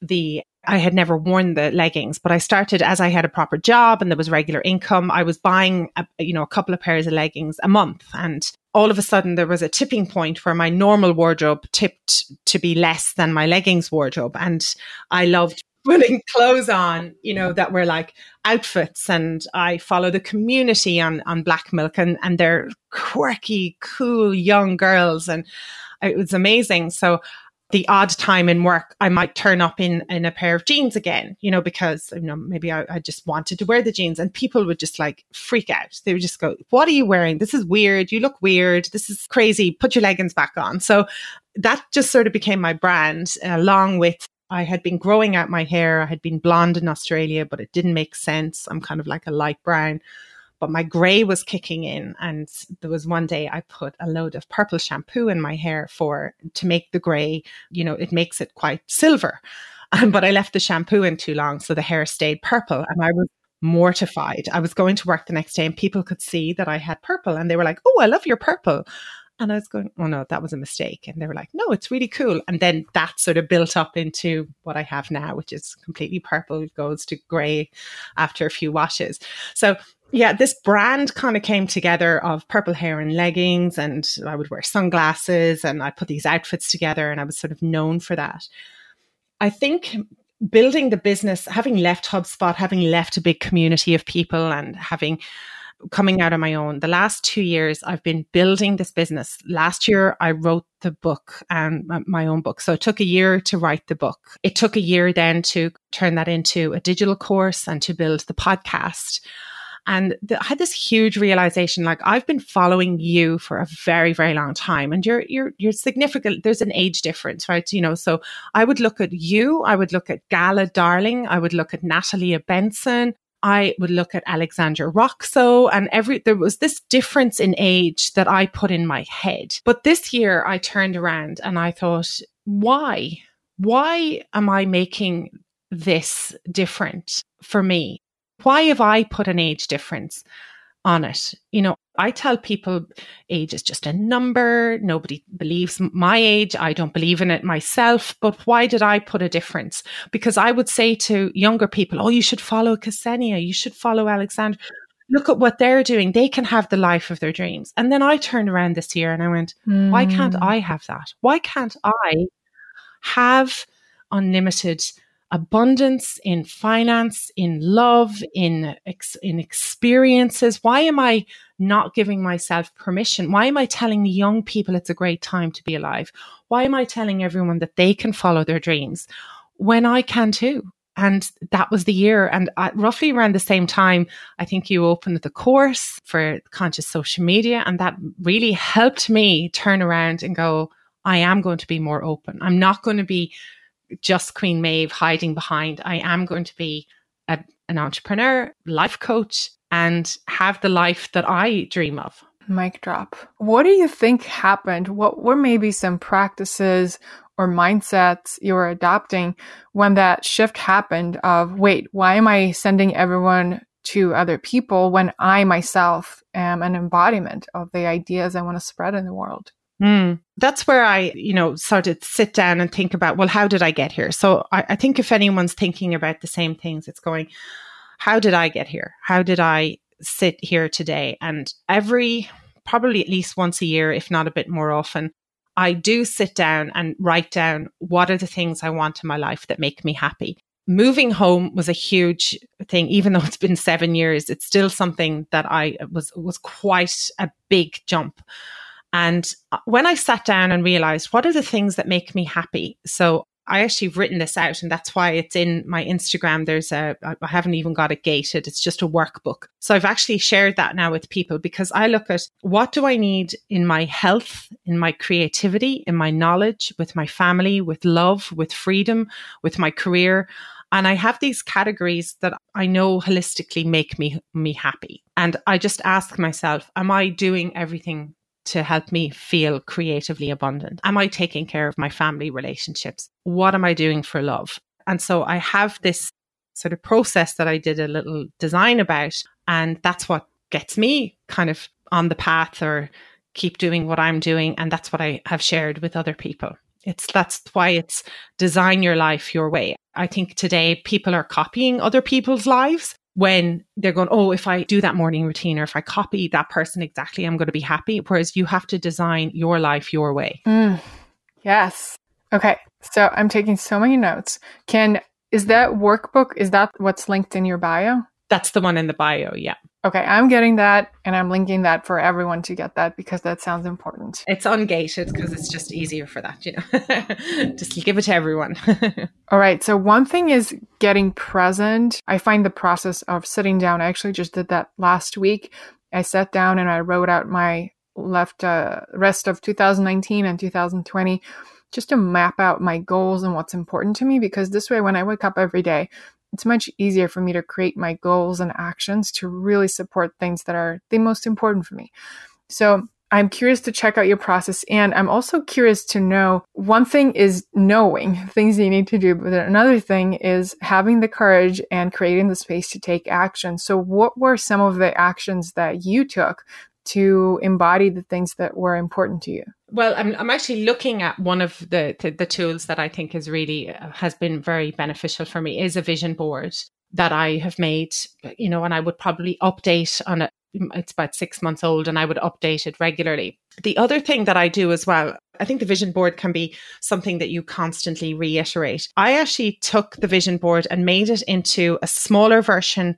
the I had never worn the leggings, but I started as I had a proper job and there was regular income. I was buying, a, you know, a couple of pairs of leggings a month. And all of a sudden there was a tipping point where my normal wardrobe tipped to be less than my leggings wardrobe. And I loved *laughs* putting clothes on, you know, that were like outfits. And I follow the community on, on Black Milk and, and they're quirky, cool young girls. And it was amazing. So the odd time in work, I might turn up in, in a pair of jeans again, you know, because, you know, maybe I, I, just wanted to wear the jeans and people would just like freak out. They would just go, what are you wearing? This is weird. You look weird. This is crazy. Put your leggings back on. So that just sort of became my brand along with I had been growing out my hair. I had been blonde in Australia, but it didn't make sense. I'm kind of like a light brown but my gray was kicking in. And there was one day I put a load of purple shampoo in my hair for to make the gray, you know, it makes it quite silver. Um, *laughs* but I left the shampoo in too long. So the hair stayed purple. And I was mortified. I was going to work the next day and people could see that I had purple and they were like, Oh, I love your purple. And I was going, oh no, that was a mistake. And they were like, no, it's really cool. And then that sort of built up into what I have now, which is completely purple, it goes to grey after a few washes. So yeah, this brand kind of came together of purple hair and leggings, and I would wear sunglasses and I put these outfits together, and I was sort of known for that. I think building the business, having left HubSpot, having left a big community of people, and having coming out on my own, the last two years I've been building this business. Last year I wrote the book and my own book. So it took a year to write the book. It took a year then to turn that into a digital course and to build the podcast. And the, I had this huge realization, like I've been following you for a very, very long time and you're, you're, you're significant. There's an age difference, right? You know, so I would look at you. I would look at Gala Darling. I would look at Natalia Benson. I would look at Alexandra Roxo and every, there was this difference in age that I put in my head. But this year I turned around and I thought, why? Why am I making this different for me? Why have I put an age difference on it? You know, I tell people age is just a number. Nobody believes my age. I don't believe in it myself. But why did I put a difference? Because I would say to younger people, oh, you should follow Ksenia. You should follow Alexandra. Look at what they're doing. They can have the life of their dreams. And then I turned around this year and I went, mm. why can't hmm. I have that? Why can't I have unlimited abundance, in finance, in love, in ex- in experiences. Why am I not giving myself permission? Why am I telling the young people it's a great time to be alive? Why am I telling everyone that they can follow their dreams when I can too? And that was the year. And roughly around the same time, I think you opened the course for conscious social media. And that really helped me turn around and go, I am going to be more open. I'm not going to be just Queen Maeve hiding behind. I am going to be a, an entrepreneur, life coach, and have the life that I dream of. Mic drop. What do you think happened? What were maybe some practices or mindsets you were adopting when that shift happened of, wait, why am I sending everyone to other people when I myself am an embodiment of the ideas I want to spread in the world? Mm. That's where I, you know, started to sit down and think about, well, how did I get here? So I, I think if anyone's thinking about the same things, it's going, how did I get here? How did I sit here today? And every, probably at least once a year, if not a bit more often, I do sit down and write down what are the things I want in my life that make me happy. Moving home was a huge thing, even though it's been seven years. It's still something that I was was quite a big jump. And uh, when I sat down and realized what are the things that make me happy? So I actually written this out and that's why it's in my Instagram. There's a, I haven't even got it gated. It's just a workbook. So I've actually shared that now with people because I look at what do I need in my health, in my creativity, in my knowledge, with my family, with love, with freedom, with my career. And I have these categories that I know holistically make me, me happy. And I just ask myself, am I doing everything to help me feel creatively abundant? Am I taking care of my family relationships? What am I doing for love? And so I have this sort of process that I did a little design about. And that's what gets me kind of on the path or keep doing what I'm doing. And that's what I have shared with other people. It's that's why it's design your life your way. I think today people are copying other people's lives when they're going, oh, if I do that morning routine or if I copy that person exactly, I'm going to be happy. Whereas you have to design your life your way. Mm, yes. Okay. So I'm taking so many notes. Can, is that workbook, is that what's linked in your bio? That's the one in the bio. Yeah. Okay, I'm getting that and I'm linking that for everyone to get that because that sounds important. It's ungated because it's just easier for that, you know. *laughs* just give it to everyone. *laughs* All right, so one thing is getting present. I find the process of sitting down, I actually just did that last week. I sat down and I wrote out my left uh, rest of 2019 and 2020 just to map out my goals and what's important to me because this way when I wake up every day, it's much easier for me to create my goals and actions to really support things that are the most important for me. So I'm curious to check out your process. And I'm also curious to know one thing is knowing *laughs* things you need to do, but another thing is having the courage and creating the space to take action. So, what were some of the actions that you took to embody the things that were important to you? Well, I'm, I'm actually looking at one of the, the, the tools that I think is really uh, has been very beneficial for me is a vision board that I have made, you know, and I would probably update on it. It's about six months old and I would update it regularly. The other thing that I do as well, I think the vision board can be something that you constantly reiterate. I actually took the vision board and made it into a smaller version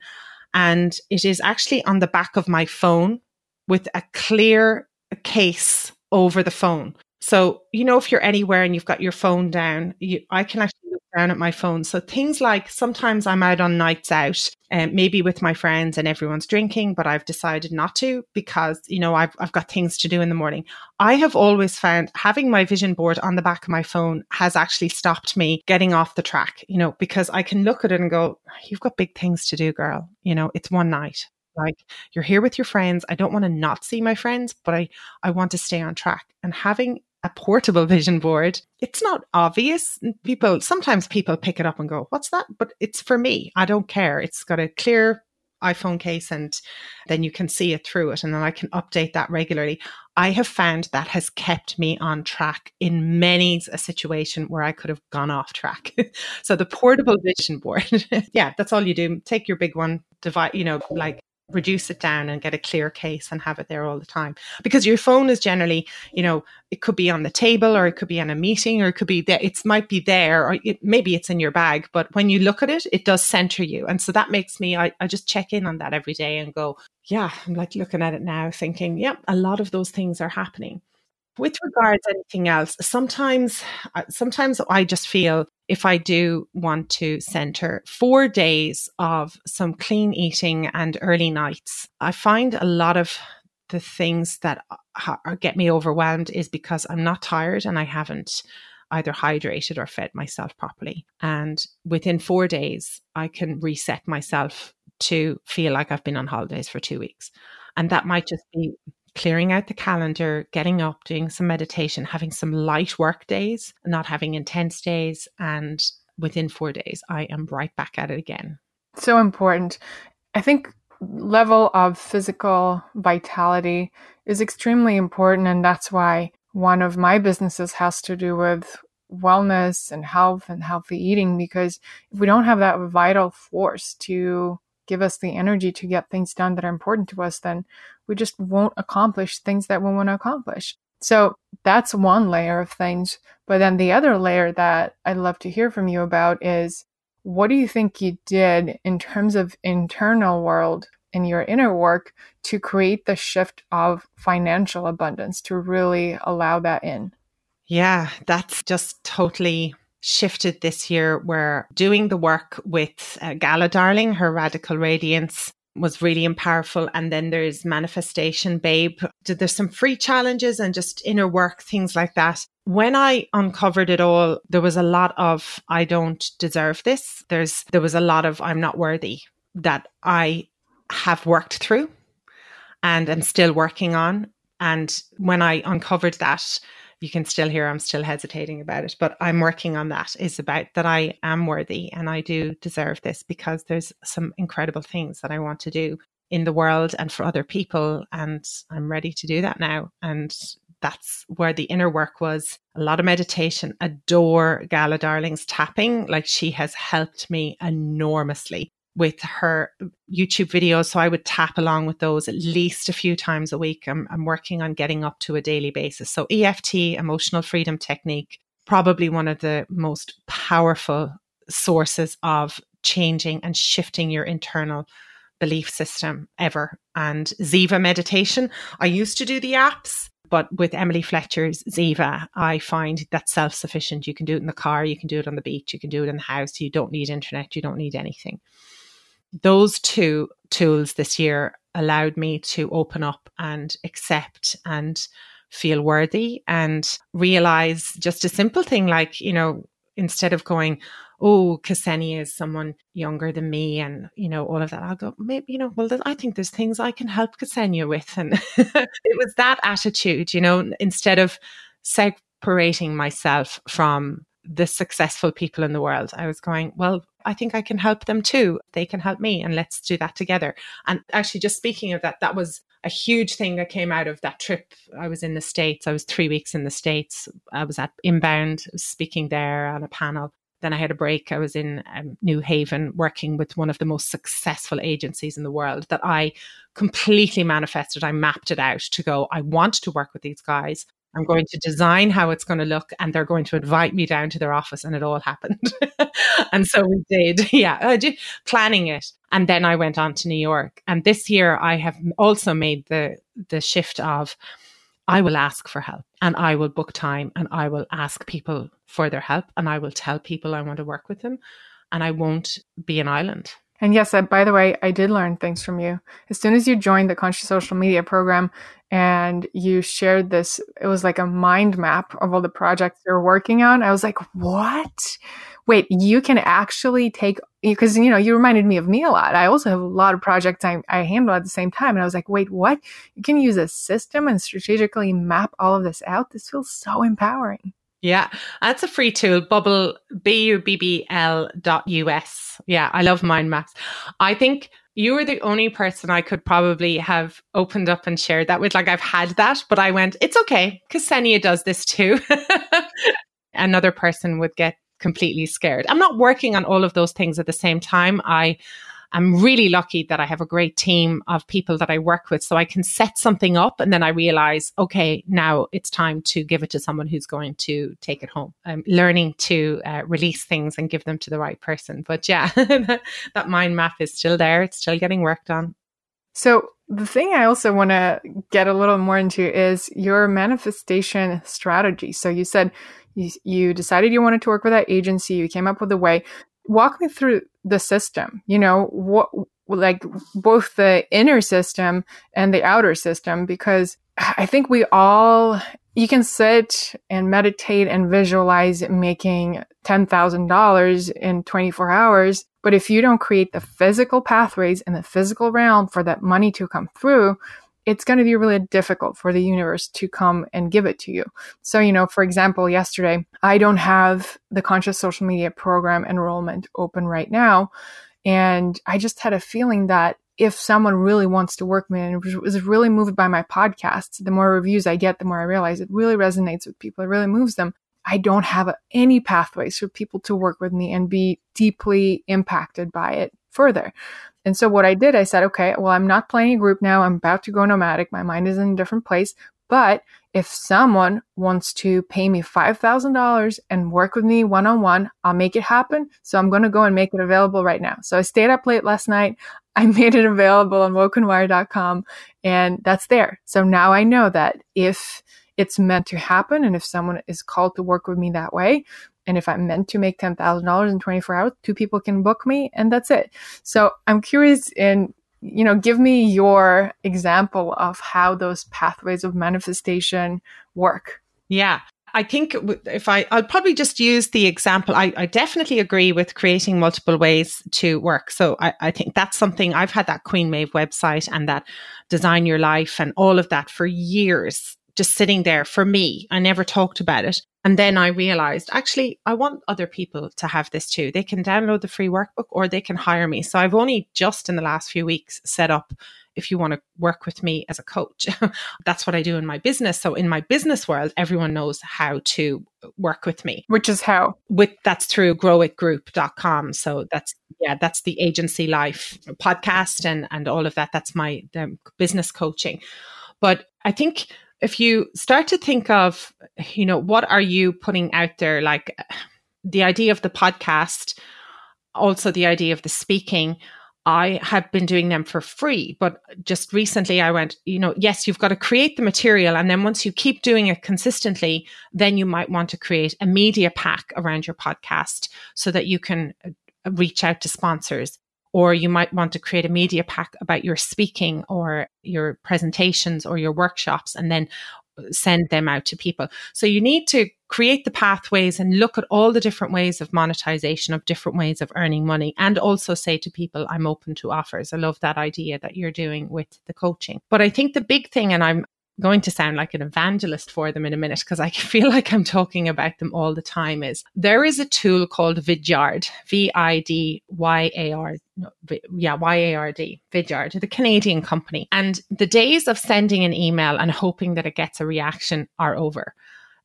and it is actually on the back of my phone with a clear case over the phone. So, you know, if you're anywhere and you've got your phone down, you, I can actually look down at my phone. So things like sometimes I'm out on nights out, and um, maybe with my friends and everyone's drinking, but I've decided not to because, you know, I've, I've got things to do in the morning. I have always found having my vision board on the back of my phone has actually stopped me getting off the track, you know, because I can look at it and go, you've got big things to do, girl. You know, it's one night like you're here with your friends. I don't want to not see my friends but i i want to stay on track. And having a portable *laughs* vision board it's not obvious. People sometimes people pick it up and go what's that? But it's for me. I don't care. It's got a clear iphone case and then you can see it through it and then i can update that regularly. I have found that has kept me on track in many a situation where i could have gone off track. *laughs* So the portable vision board *laughs* yeah that's all you do. Take your big one divide you know like reduce it down and get a clear case and have it there all the time. Because your phone is generally you know it could be on the table or it could be in a meeting or it could be there it might be there or it, maybe it's in your bag but when you look at it it does center you. And so that makes me I, I just check in on that every day and go yeah i'm like looking at it now thinking yep a lot of those things are happening. With regards to anything else sometimes uh, sometimes i just feel if i do want to center four days of some clean eating and early nights i find a lot of the things that get me overwhelmed is because i'm not tired and i haven't either hydrated or fed myself properly. And within four days i can reset myself to feel like i've been on holidays for two weeks. And that might just be clearing out the calendar, getting up, doing some meditation, having some light work days, not having intense days. And within four days, I am right back at it again. So important. I think level of physical vitality is extremely important. And that's why one of my businesses has to do with wellness and health and healthy eating because if we don't have that vital force to give us the energy to get things done that are important to us, then we just won't accomplish things that we want to accomplish. So that's one layer of things. But then the other layer that I'd love to hear from you about is what do you think you did in terms of internal world in your inner work to create the shift of financial abundance to really allow that in? Yeah, that's just totally shifted this year. We're doing the work with uh, Gala Darling, her Radical Radiance was really powerful. And then there's Manifestation Babe. There's some free challenges and just inner work, things like that. When I uncovered it all, there was a lot of I don't deserve this. There's there was a lot of I'm not worthy that I have worked through and am still working on And when I uncovered that, you can still hear I'm still hesitating about it, but I'm working on that. Is about that I am worthy and I do deserve this because there's some incredible things that I want to do in the world and for other people. And I'm ready to do that now. And that's where the inner work was a lot of meditation, adore Gala Darling's tapping. Like she has helped me enormously with her YouTube videos. So I would tap along with those at least a few times a week. I'm, I'm working on getting up to a daily basis. So EFT, emotional freedom technique, probably one of the most powerful sources of changing and shifting your internal belief system ever. And Ziva meditation. I used to do the apps but with Emily Fletcher's Ziva, I find that self sufficient. You can do it in the car, you can do it on the beach, you can do it in the house. You don't need internet, you don't need anything. Those two tools this year allowed me to open up and accept and feel worthy and realize just a simple thing like, you know, instead of going, oh, Ksenia is someone younger than me and, you know, all of that. I'll go, maybe, you know, well, I think there's things I can help Ksenia with. And *laughs* it was that attitude, you know, instead of separating myself from the successful people in the world, I was going, well, I think I can help them too. They can help me and let's do that together. And actually, just speaking of that, that was a huge thing that came out of that trip. I was in the States. I was three weeks in the States. I was at Inbound speaking there on a panel. Then I had a break. I was in um, New Haven working with one of the most successful agencies in the world that I completely manifested. I mapped it out to go, I want to work with these guys. I'm going to design how it's going to look, and they're going to invite me down to their office, and it all happened. *laughs* and so we did, *laughs* yeah, I did, planning it, and then I went on to New York. And this year, I have also made the the shift of I will ask for help, and I will book time, and I will ask people for their help and I will tell people I want to work with them and I won't be an island. And yes, I, by the way, I did learn things from you. As soon as you joined the Conscious Social Media program and you shared this, it was like a mind map of all the projects you're working on. I was like, what? Wait, you can actually take, because, you know, you reminded me of me a lot. I also have a lot of projects I, I handle at the same time. And I was like, wait, what? You can use a system and strategically map all of this out. This feels so empowering. Yeah, that's a free tool. Bubble B U B B L dot US. Yeah, I love mind maps. I think you were the only person I could probably have opened up and shared that with. Like I've had that, but I went, it's okay, because Ksenia does this too. *laughs* Another person would get completely scared. I'm not working on all of those things at the same time. I I'm really lucky that I have a great team of people that I work with. So I can set something up and then I realize, okay, now it's time to give it to someone who's going to take it home. I'm learning to uh, release things and give them to the right person. But yeah, *laughs* that mind map is still there. It's still getting worked on. So the thing I also want to get a little more into is your manifestation strategy. So you said you, you decided you wanted to work with that agency. You came up with a way walk me through the system you know what like both the inner system and the outer system because i think we all you can sit and meditate and visualize making $10,000 in 24 hours but if you don't create the physical pathways in the physical realm for that money to come through it's going to be really difficult for the universe to come and give it to you. So, you know, for example, yesterday, I don't have the conscious social media program enrollment open right now. And I just had a feeling that if someone really wants to work with me and was really moved by my podcasts, the more reviews I get, the more I realize it really resonates with people. It really moves them. I don't have any pathways for people to work with me and be deeply impacted by it further. And so what I did, I said, okay, well, I'm not playing a group now. I'm about to go nomadic. My mind is in a different place. But if someone wants to pay me $5,000 and work with me one on one, I'll make it happen. So I'm going to go and make it available right now. So I stayed up late last night. I *laughs* made it available on wokeandwired.com and that's there. So now I know that if it's meant to happen and if someone is called to work with me that way, and if I'm meant to make $10,000 in 24 hours, two people can book me and that's it. So I'm curious in, you know, give me your example of how those pathways of manifestation work. Yeah. I think if I, I'll probably just use the example. I, I definitely agree with creating multiple ways to work. So I, I think that's something I've had that Queen Maeve website and that design your life and all of that for years, just sitting there for me. I never talked about it. And then I realized actually, I want other people to have this too. They can download the free workbook or they can hire me. So I've only just in the last few weeks set up if you want to work with me as a coach. *laughs* That's what I do in my business. So in my business world, everyone knows how to work with me. Which is how? With that's through growitgroup.com. So that's yeah, that's the agency life podcast and and all of that. That's my business coaching. But I think if you start to think of, you know, what are you putting out there like the idea of the podcast, also the idea of the speaking, I have been doing them for free, but just recently I went, you know, yes, you've got to create the material. And then once you keep doing it consistently, then you might want to create a media pack around your podcast so that you can uh, reach out to sponsors. Or you might want to create a media pack about your speaking or your presentations or your workshops. And then send them out to people. So you need to create the pathways and look at all the different ways of monetization, of different ways of earning money, and also say to people, I'm open to offers. I love that idea that you're doing with the coaching. But I think the big thing, and I'm going to sound like an evangelist for them in a minute because I *laughs* feel like I'm talking about them all the time is there is a tool called Vidyard, V I D Y A R, no, yeah, Y A R D, Vidyard, the Canadian company. And the days of sending an email and hoping that it gets a reaction are over.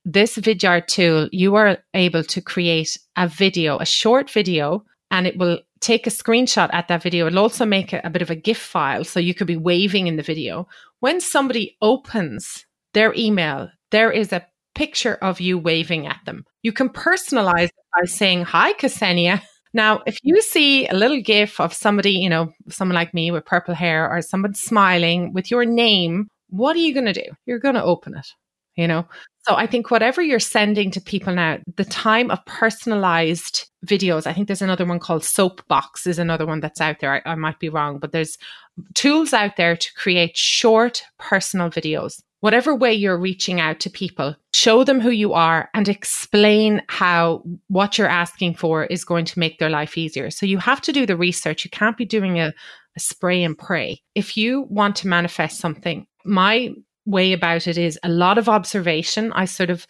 This Vidyard tool, you are able to create a video, a short video, and it will take a screenshot at that video. It'll also make a, a bit of a GIF file. So you could be waving in the video. When somebody opens their email, there is a picture of you waving at them. You can personalize it by saying, Hi, Ksenia. *laughs* Now, if you see a little GIF of somebody, you know, someone like me with purple hair or someone smiling with your name, what are you going to do? You're going to open it, you know? So I think whatever you're sending to people now, the time of personalized videos, I think there's another one called Soapbox is another one that's out there. I, I might be wrong, but there's tools out there to create short personal videos. Whatever way you're reaching out to people, show them who you are and explain how what you're asking for is going to make their life easier. So you have to do the research. You can't be doing a, a spray and pray. If you want to manifest something, my way about it is a lot of observation. I sort of,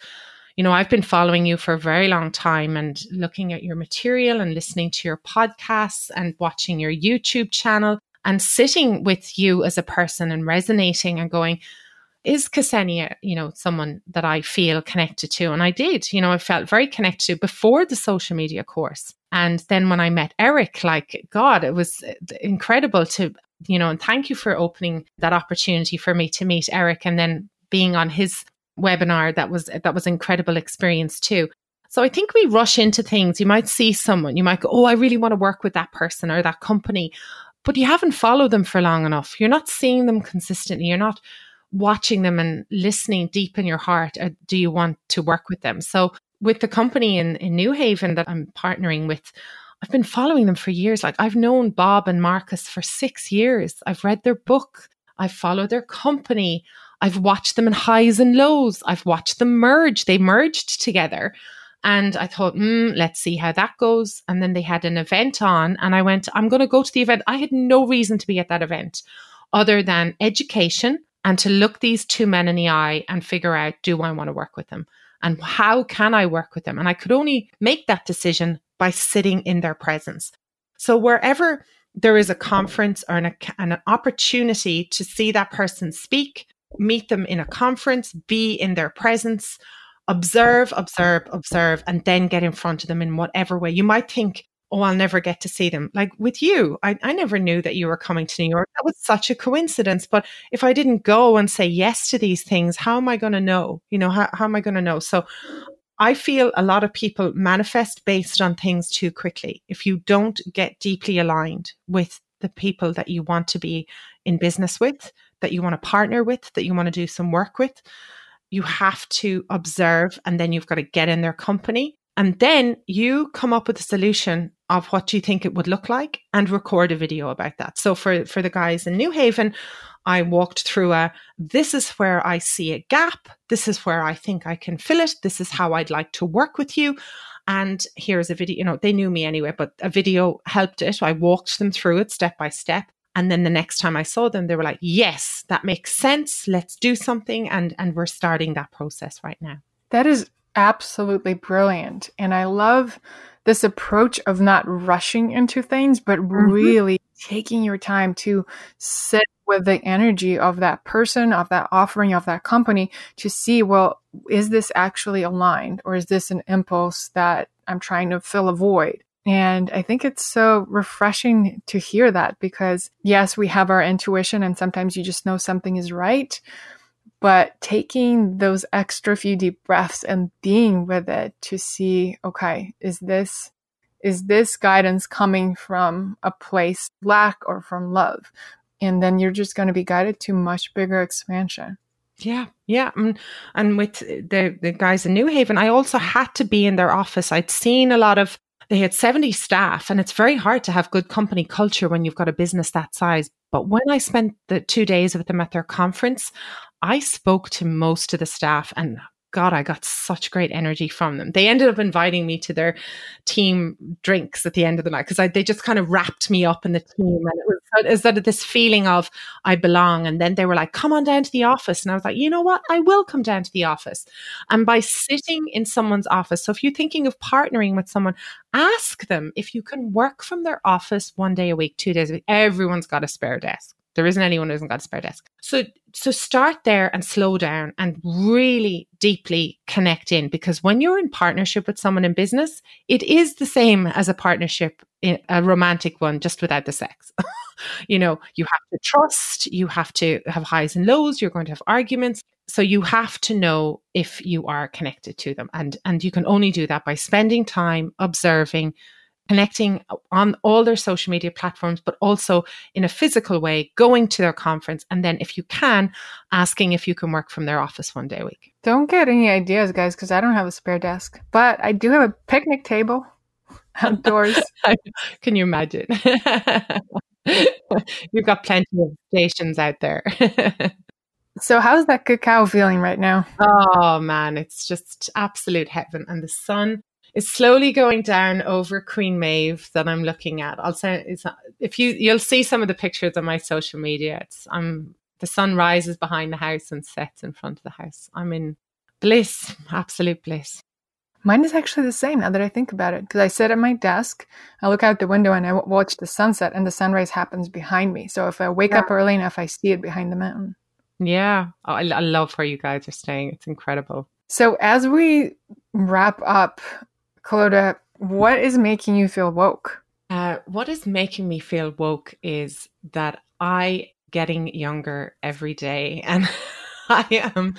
you know, I've been following you for a very long time and looking at your material and listening to your podcasts and watching your YouTube channel and sitting with you as a person and resonating and going, is Ksenia, you know, someone that I feel connected to? And I did, you know, I felt very connected to before the social media course. And then when I met Erik, like, God, it was uh, incredible to you know, and thank you for opening that opportunity for me to meet Erik and then being on his webinar. That was that was incredible experience too. So I think we rush into things. You might see someone, you might go, "Oh, I really want to work with that person or that company," but you haven't followed them for long enough. You're not seeing them consistently. You're not watching them and listening deep in your heart. Uh, do you want to work with them? So with the company in in New Haven that I'm partnering with, I've been following them for years. Like I've known Bob and Marcus for six years. I've read their book. I've followed their company. I've watched them in highs and lows. I've watched them merge. They merged together. And I thought, mm, let's see how that goes. And then they had an event on, and I went, I'm going to go to the event. I had no reason to be at that event other than education and to look these two men in the eye and figure out, do I want to work with them? And how can I work with them? And I could only make that decision by sitting in their presence. So wherever there is a conference or an, an opportunity to see that person speak, meet them in a conference, be in their presence, observe, observe, observe, and then get in front of them in whatever way. You might think, oh, I'll never get to see them. Like with you, I, I never knew that you were coming to New York. That was such a coincidence. But if I didn't go and say yes to these things, how am I going to know? You know, how, how am I going to know? So I feel a lot of people manifest based on things too quickly. If you don't get deeply aligned with the people that you want to be in business with, that you want to partner with, that you want to do some work with, you have to observe and then you've got to get in their company. And then you come up with a solution of what you think it would look like and record a video about that. So for, for the guys in New Haven, I walked through a this is where I see a gap. This is where I think I can fill it. This is how I'd like to work with you. And here's a video, you know, they knew me anyway, but a video helped it. I walked them through it step by step. And then the next time I saw them, they were like, yes, that makes sense. Let's do something. And, and we're starting that process right now. That is absolutely brilliant. And I love this approach of not rushing into things, but mm-hmm. really taking your time to sit with the energy of that person, of that offering, of that company to see, well, is this actually aligned or is this an impulse that I'm trying to fill a void? And I think it's so refreshing to hear that because yes, we have our intuition and sometimes you just know something is right. But taking those extra few deep breaths and being with it to see, okay, is this, is this guidance coming from a place lack or from love? And then you're just going to be guided to much bigger expansion. Yeah, yeah, and, and with the the guys in New Haven, I also had to be in their office. I'd seen a lot of they had 70 staff and it's very hard to have good company culture when you've got a business that size but when i spent the two days with them at their conference i spoke to most of the staff and God, I got such great energy from them. They ended up inviting me to their team drinks at the end of the night because they just kind of wrapped me up in the team. And it was, sort of this feeling of I belong. And then they were like, come on down to the office. And I was like, you know what? I will come down to the office. And by sitting in someone's office, so if you're thinking of partnering with someone, ask them if you can work from their office one day a week, two days a week. Everyone's got a spare desk. There isn't anyone who hasn't got a spare desk. So so start there and slow down and really deeply connect in because when you're in partnership with someone in business, it is the same as a partnership a romantic one just without the sex. *laughs* you know, you have to trust, you have to have highs and lows, you're going to have arguments. So you have to know if you are connected to them and and you can only do that by spending time observing connecting on all their social media platforms, but also in a physical way, going to their conference. And then, if you can, asking if you can work from their office one day a week. Don't get any ideas, guys, because I don't have a spare desk, but I do have a picnic table *laughs* outdoors. can you imagine? *laughs* You've got plenty of stations out there. *laughs* So, how's that cacao feeling right now? Oh man, it's just absolute heaven. And the sun is slowly going down over Queen Maeve that I'm looking at. I'll it's if you you'll see some of the pictures on my social media. It's I'm the sun rises behind the house and sets in front of the house. I'm in bliss, absolute bliss. Mine is actually the same now that I think about it. Because I sit at my desk, I look out the window and I watch the sunset, and the sunrise happens behind me. So if I wake yeah. up early enough, I see it behind the mountain. Yeah, oh, I, I love where you guys are staying. It's incredible. So as we wrap up Clodagh, what is making you feel woke? Uh, what is making me feel woke is that I getting younger every day *laughs* and I am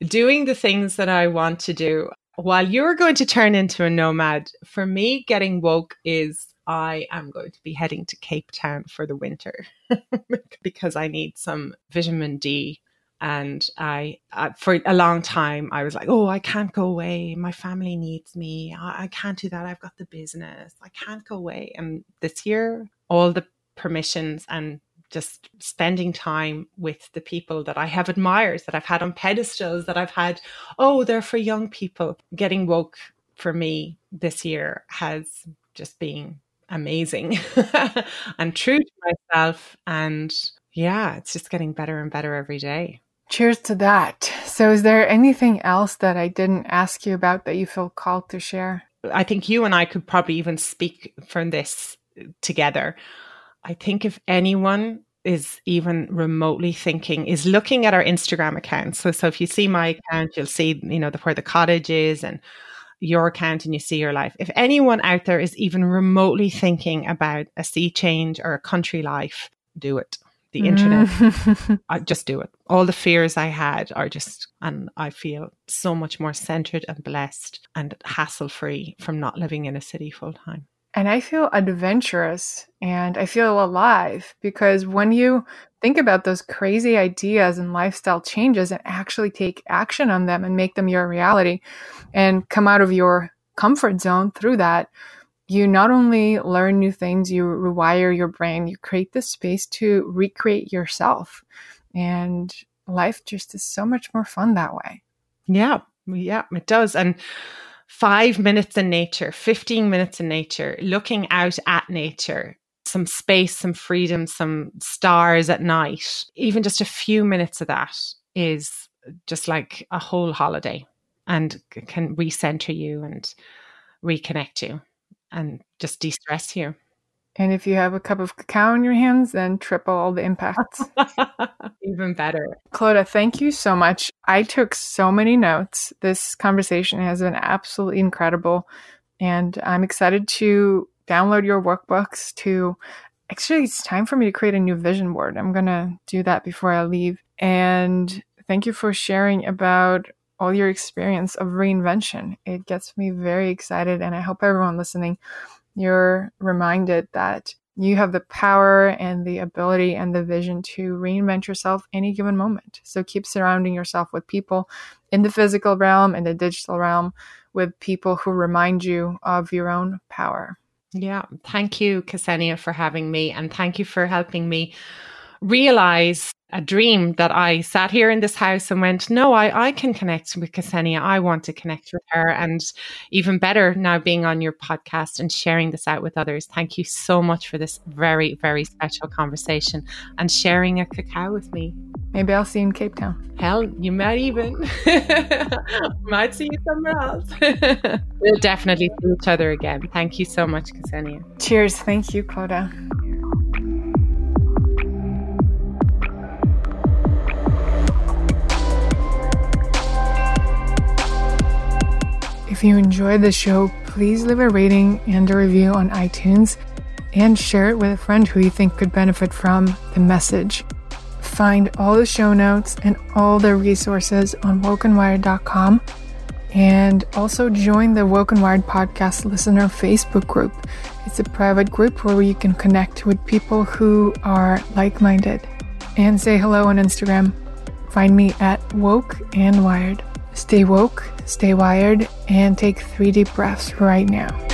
doing the things that I want to do. While you're going to turn into a nomad, for me, getting woke is I am going to be heading to Cape Town for the winter *laughs* because I need some vitamin D and I, uh, for a long time, I was like, oh, I can't go away. My family needs me. I, I can't do that. I've got the business. I can't go away. And this year, all the permissions and just spending time with the people that I have admired, that I've had on pedestals, that I've had, oh, they're for young people. Getting woke for me this year has just been amazing. *laughs* I'm true to myself and yeah, it's just getting better and better every day. Cheers to that. So, is there anything else that I didn't ask you about that you feel called to share? I think you and I could probably even speak from this together. I think if anyone is even remotely thinking is looking at our Instagram account. So, so if you see my account, you'll see, you know, the, where the cottage is and your account and you see your life. If anyone out there is even remotely thinking about a sea change or a country life, do it the internet. Mm. *laughs* I just do it. All the fears I had are just, and I feel so much more centered and blessed and hassle free from not living in a city full time. And I feel adventurous and I feel alive because when you think about those crazy ideas and lifestyle changes and actually take action on them and make them your reality and come out of your comfort zone through that, you not only learn new things, you rewire your brain, you create the space to recreate yourself. And life just is so much more fun that way. Yeah, yeah, it does. And five minutes in nature, 15 minutes in nature, looking out at nature, some space, some freedom, some stars at night, even just a few minutes of that is just like a whole holiday and can recenter you and reconnect you and just de stress you. And if you have a cup of cacao in your hands, then triple all the impacts. *laughs* Even better. Clodagh, thank you so much. I took so many notes. This conversation has been absolutely incredible. And I'm excited to download your workbooks to actually it's time for me to create a new vision board. I'm gonna do that before I leave. And thank you for sharing about all your experience of reinvention. It gets me very excited, and I hope everyone listening, you're reminded that you have the power and the ability and the vision to reinvent yourself any given moment. So keep surrounding yourself with people in the physical realm and the digital realm with people who remind you of your own power. Yeah. Thank you, Ksenia, for having me. And thank you for helping me realize a dream that I sat here in this house and went, no, I, I can connect with Ksenia. I want to connect with her. And even better now being on your podcast and sharing this out with others. Thank you so much for this very, very special conversation and sharing a cacao with me. Maybe I'll see you in Cape Town. Hell, you might even. *laughs* might see you somewhere else. *laughs* we'll definitely see each other again. Thank you so much, Ksenia. Cheers. Thank you, Clodagh. If you enjoyed the show, please leave a rating and a review on iTunes and share it with a friend who you think could benefit from the message. Find all the show notes and all the resources on wokeandwired.com and also join the Woke and Wired podcast listener Facebook group. It's a private group where you can connect with people who are like minded. And say hello on Instagram. Find me at Woke and Wired. Stay woke, stay wired, and take three deep breaths right now.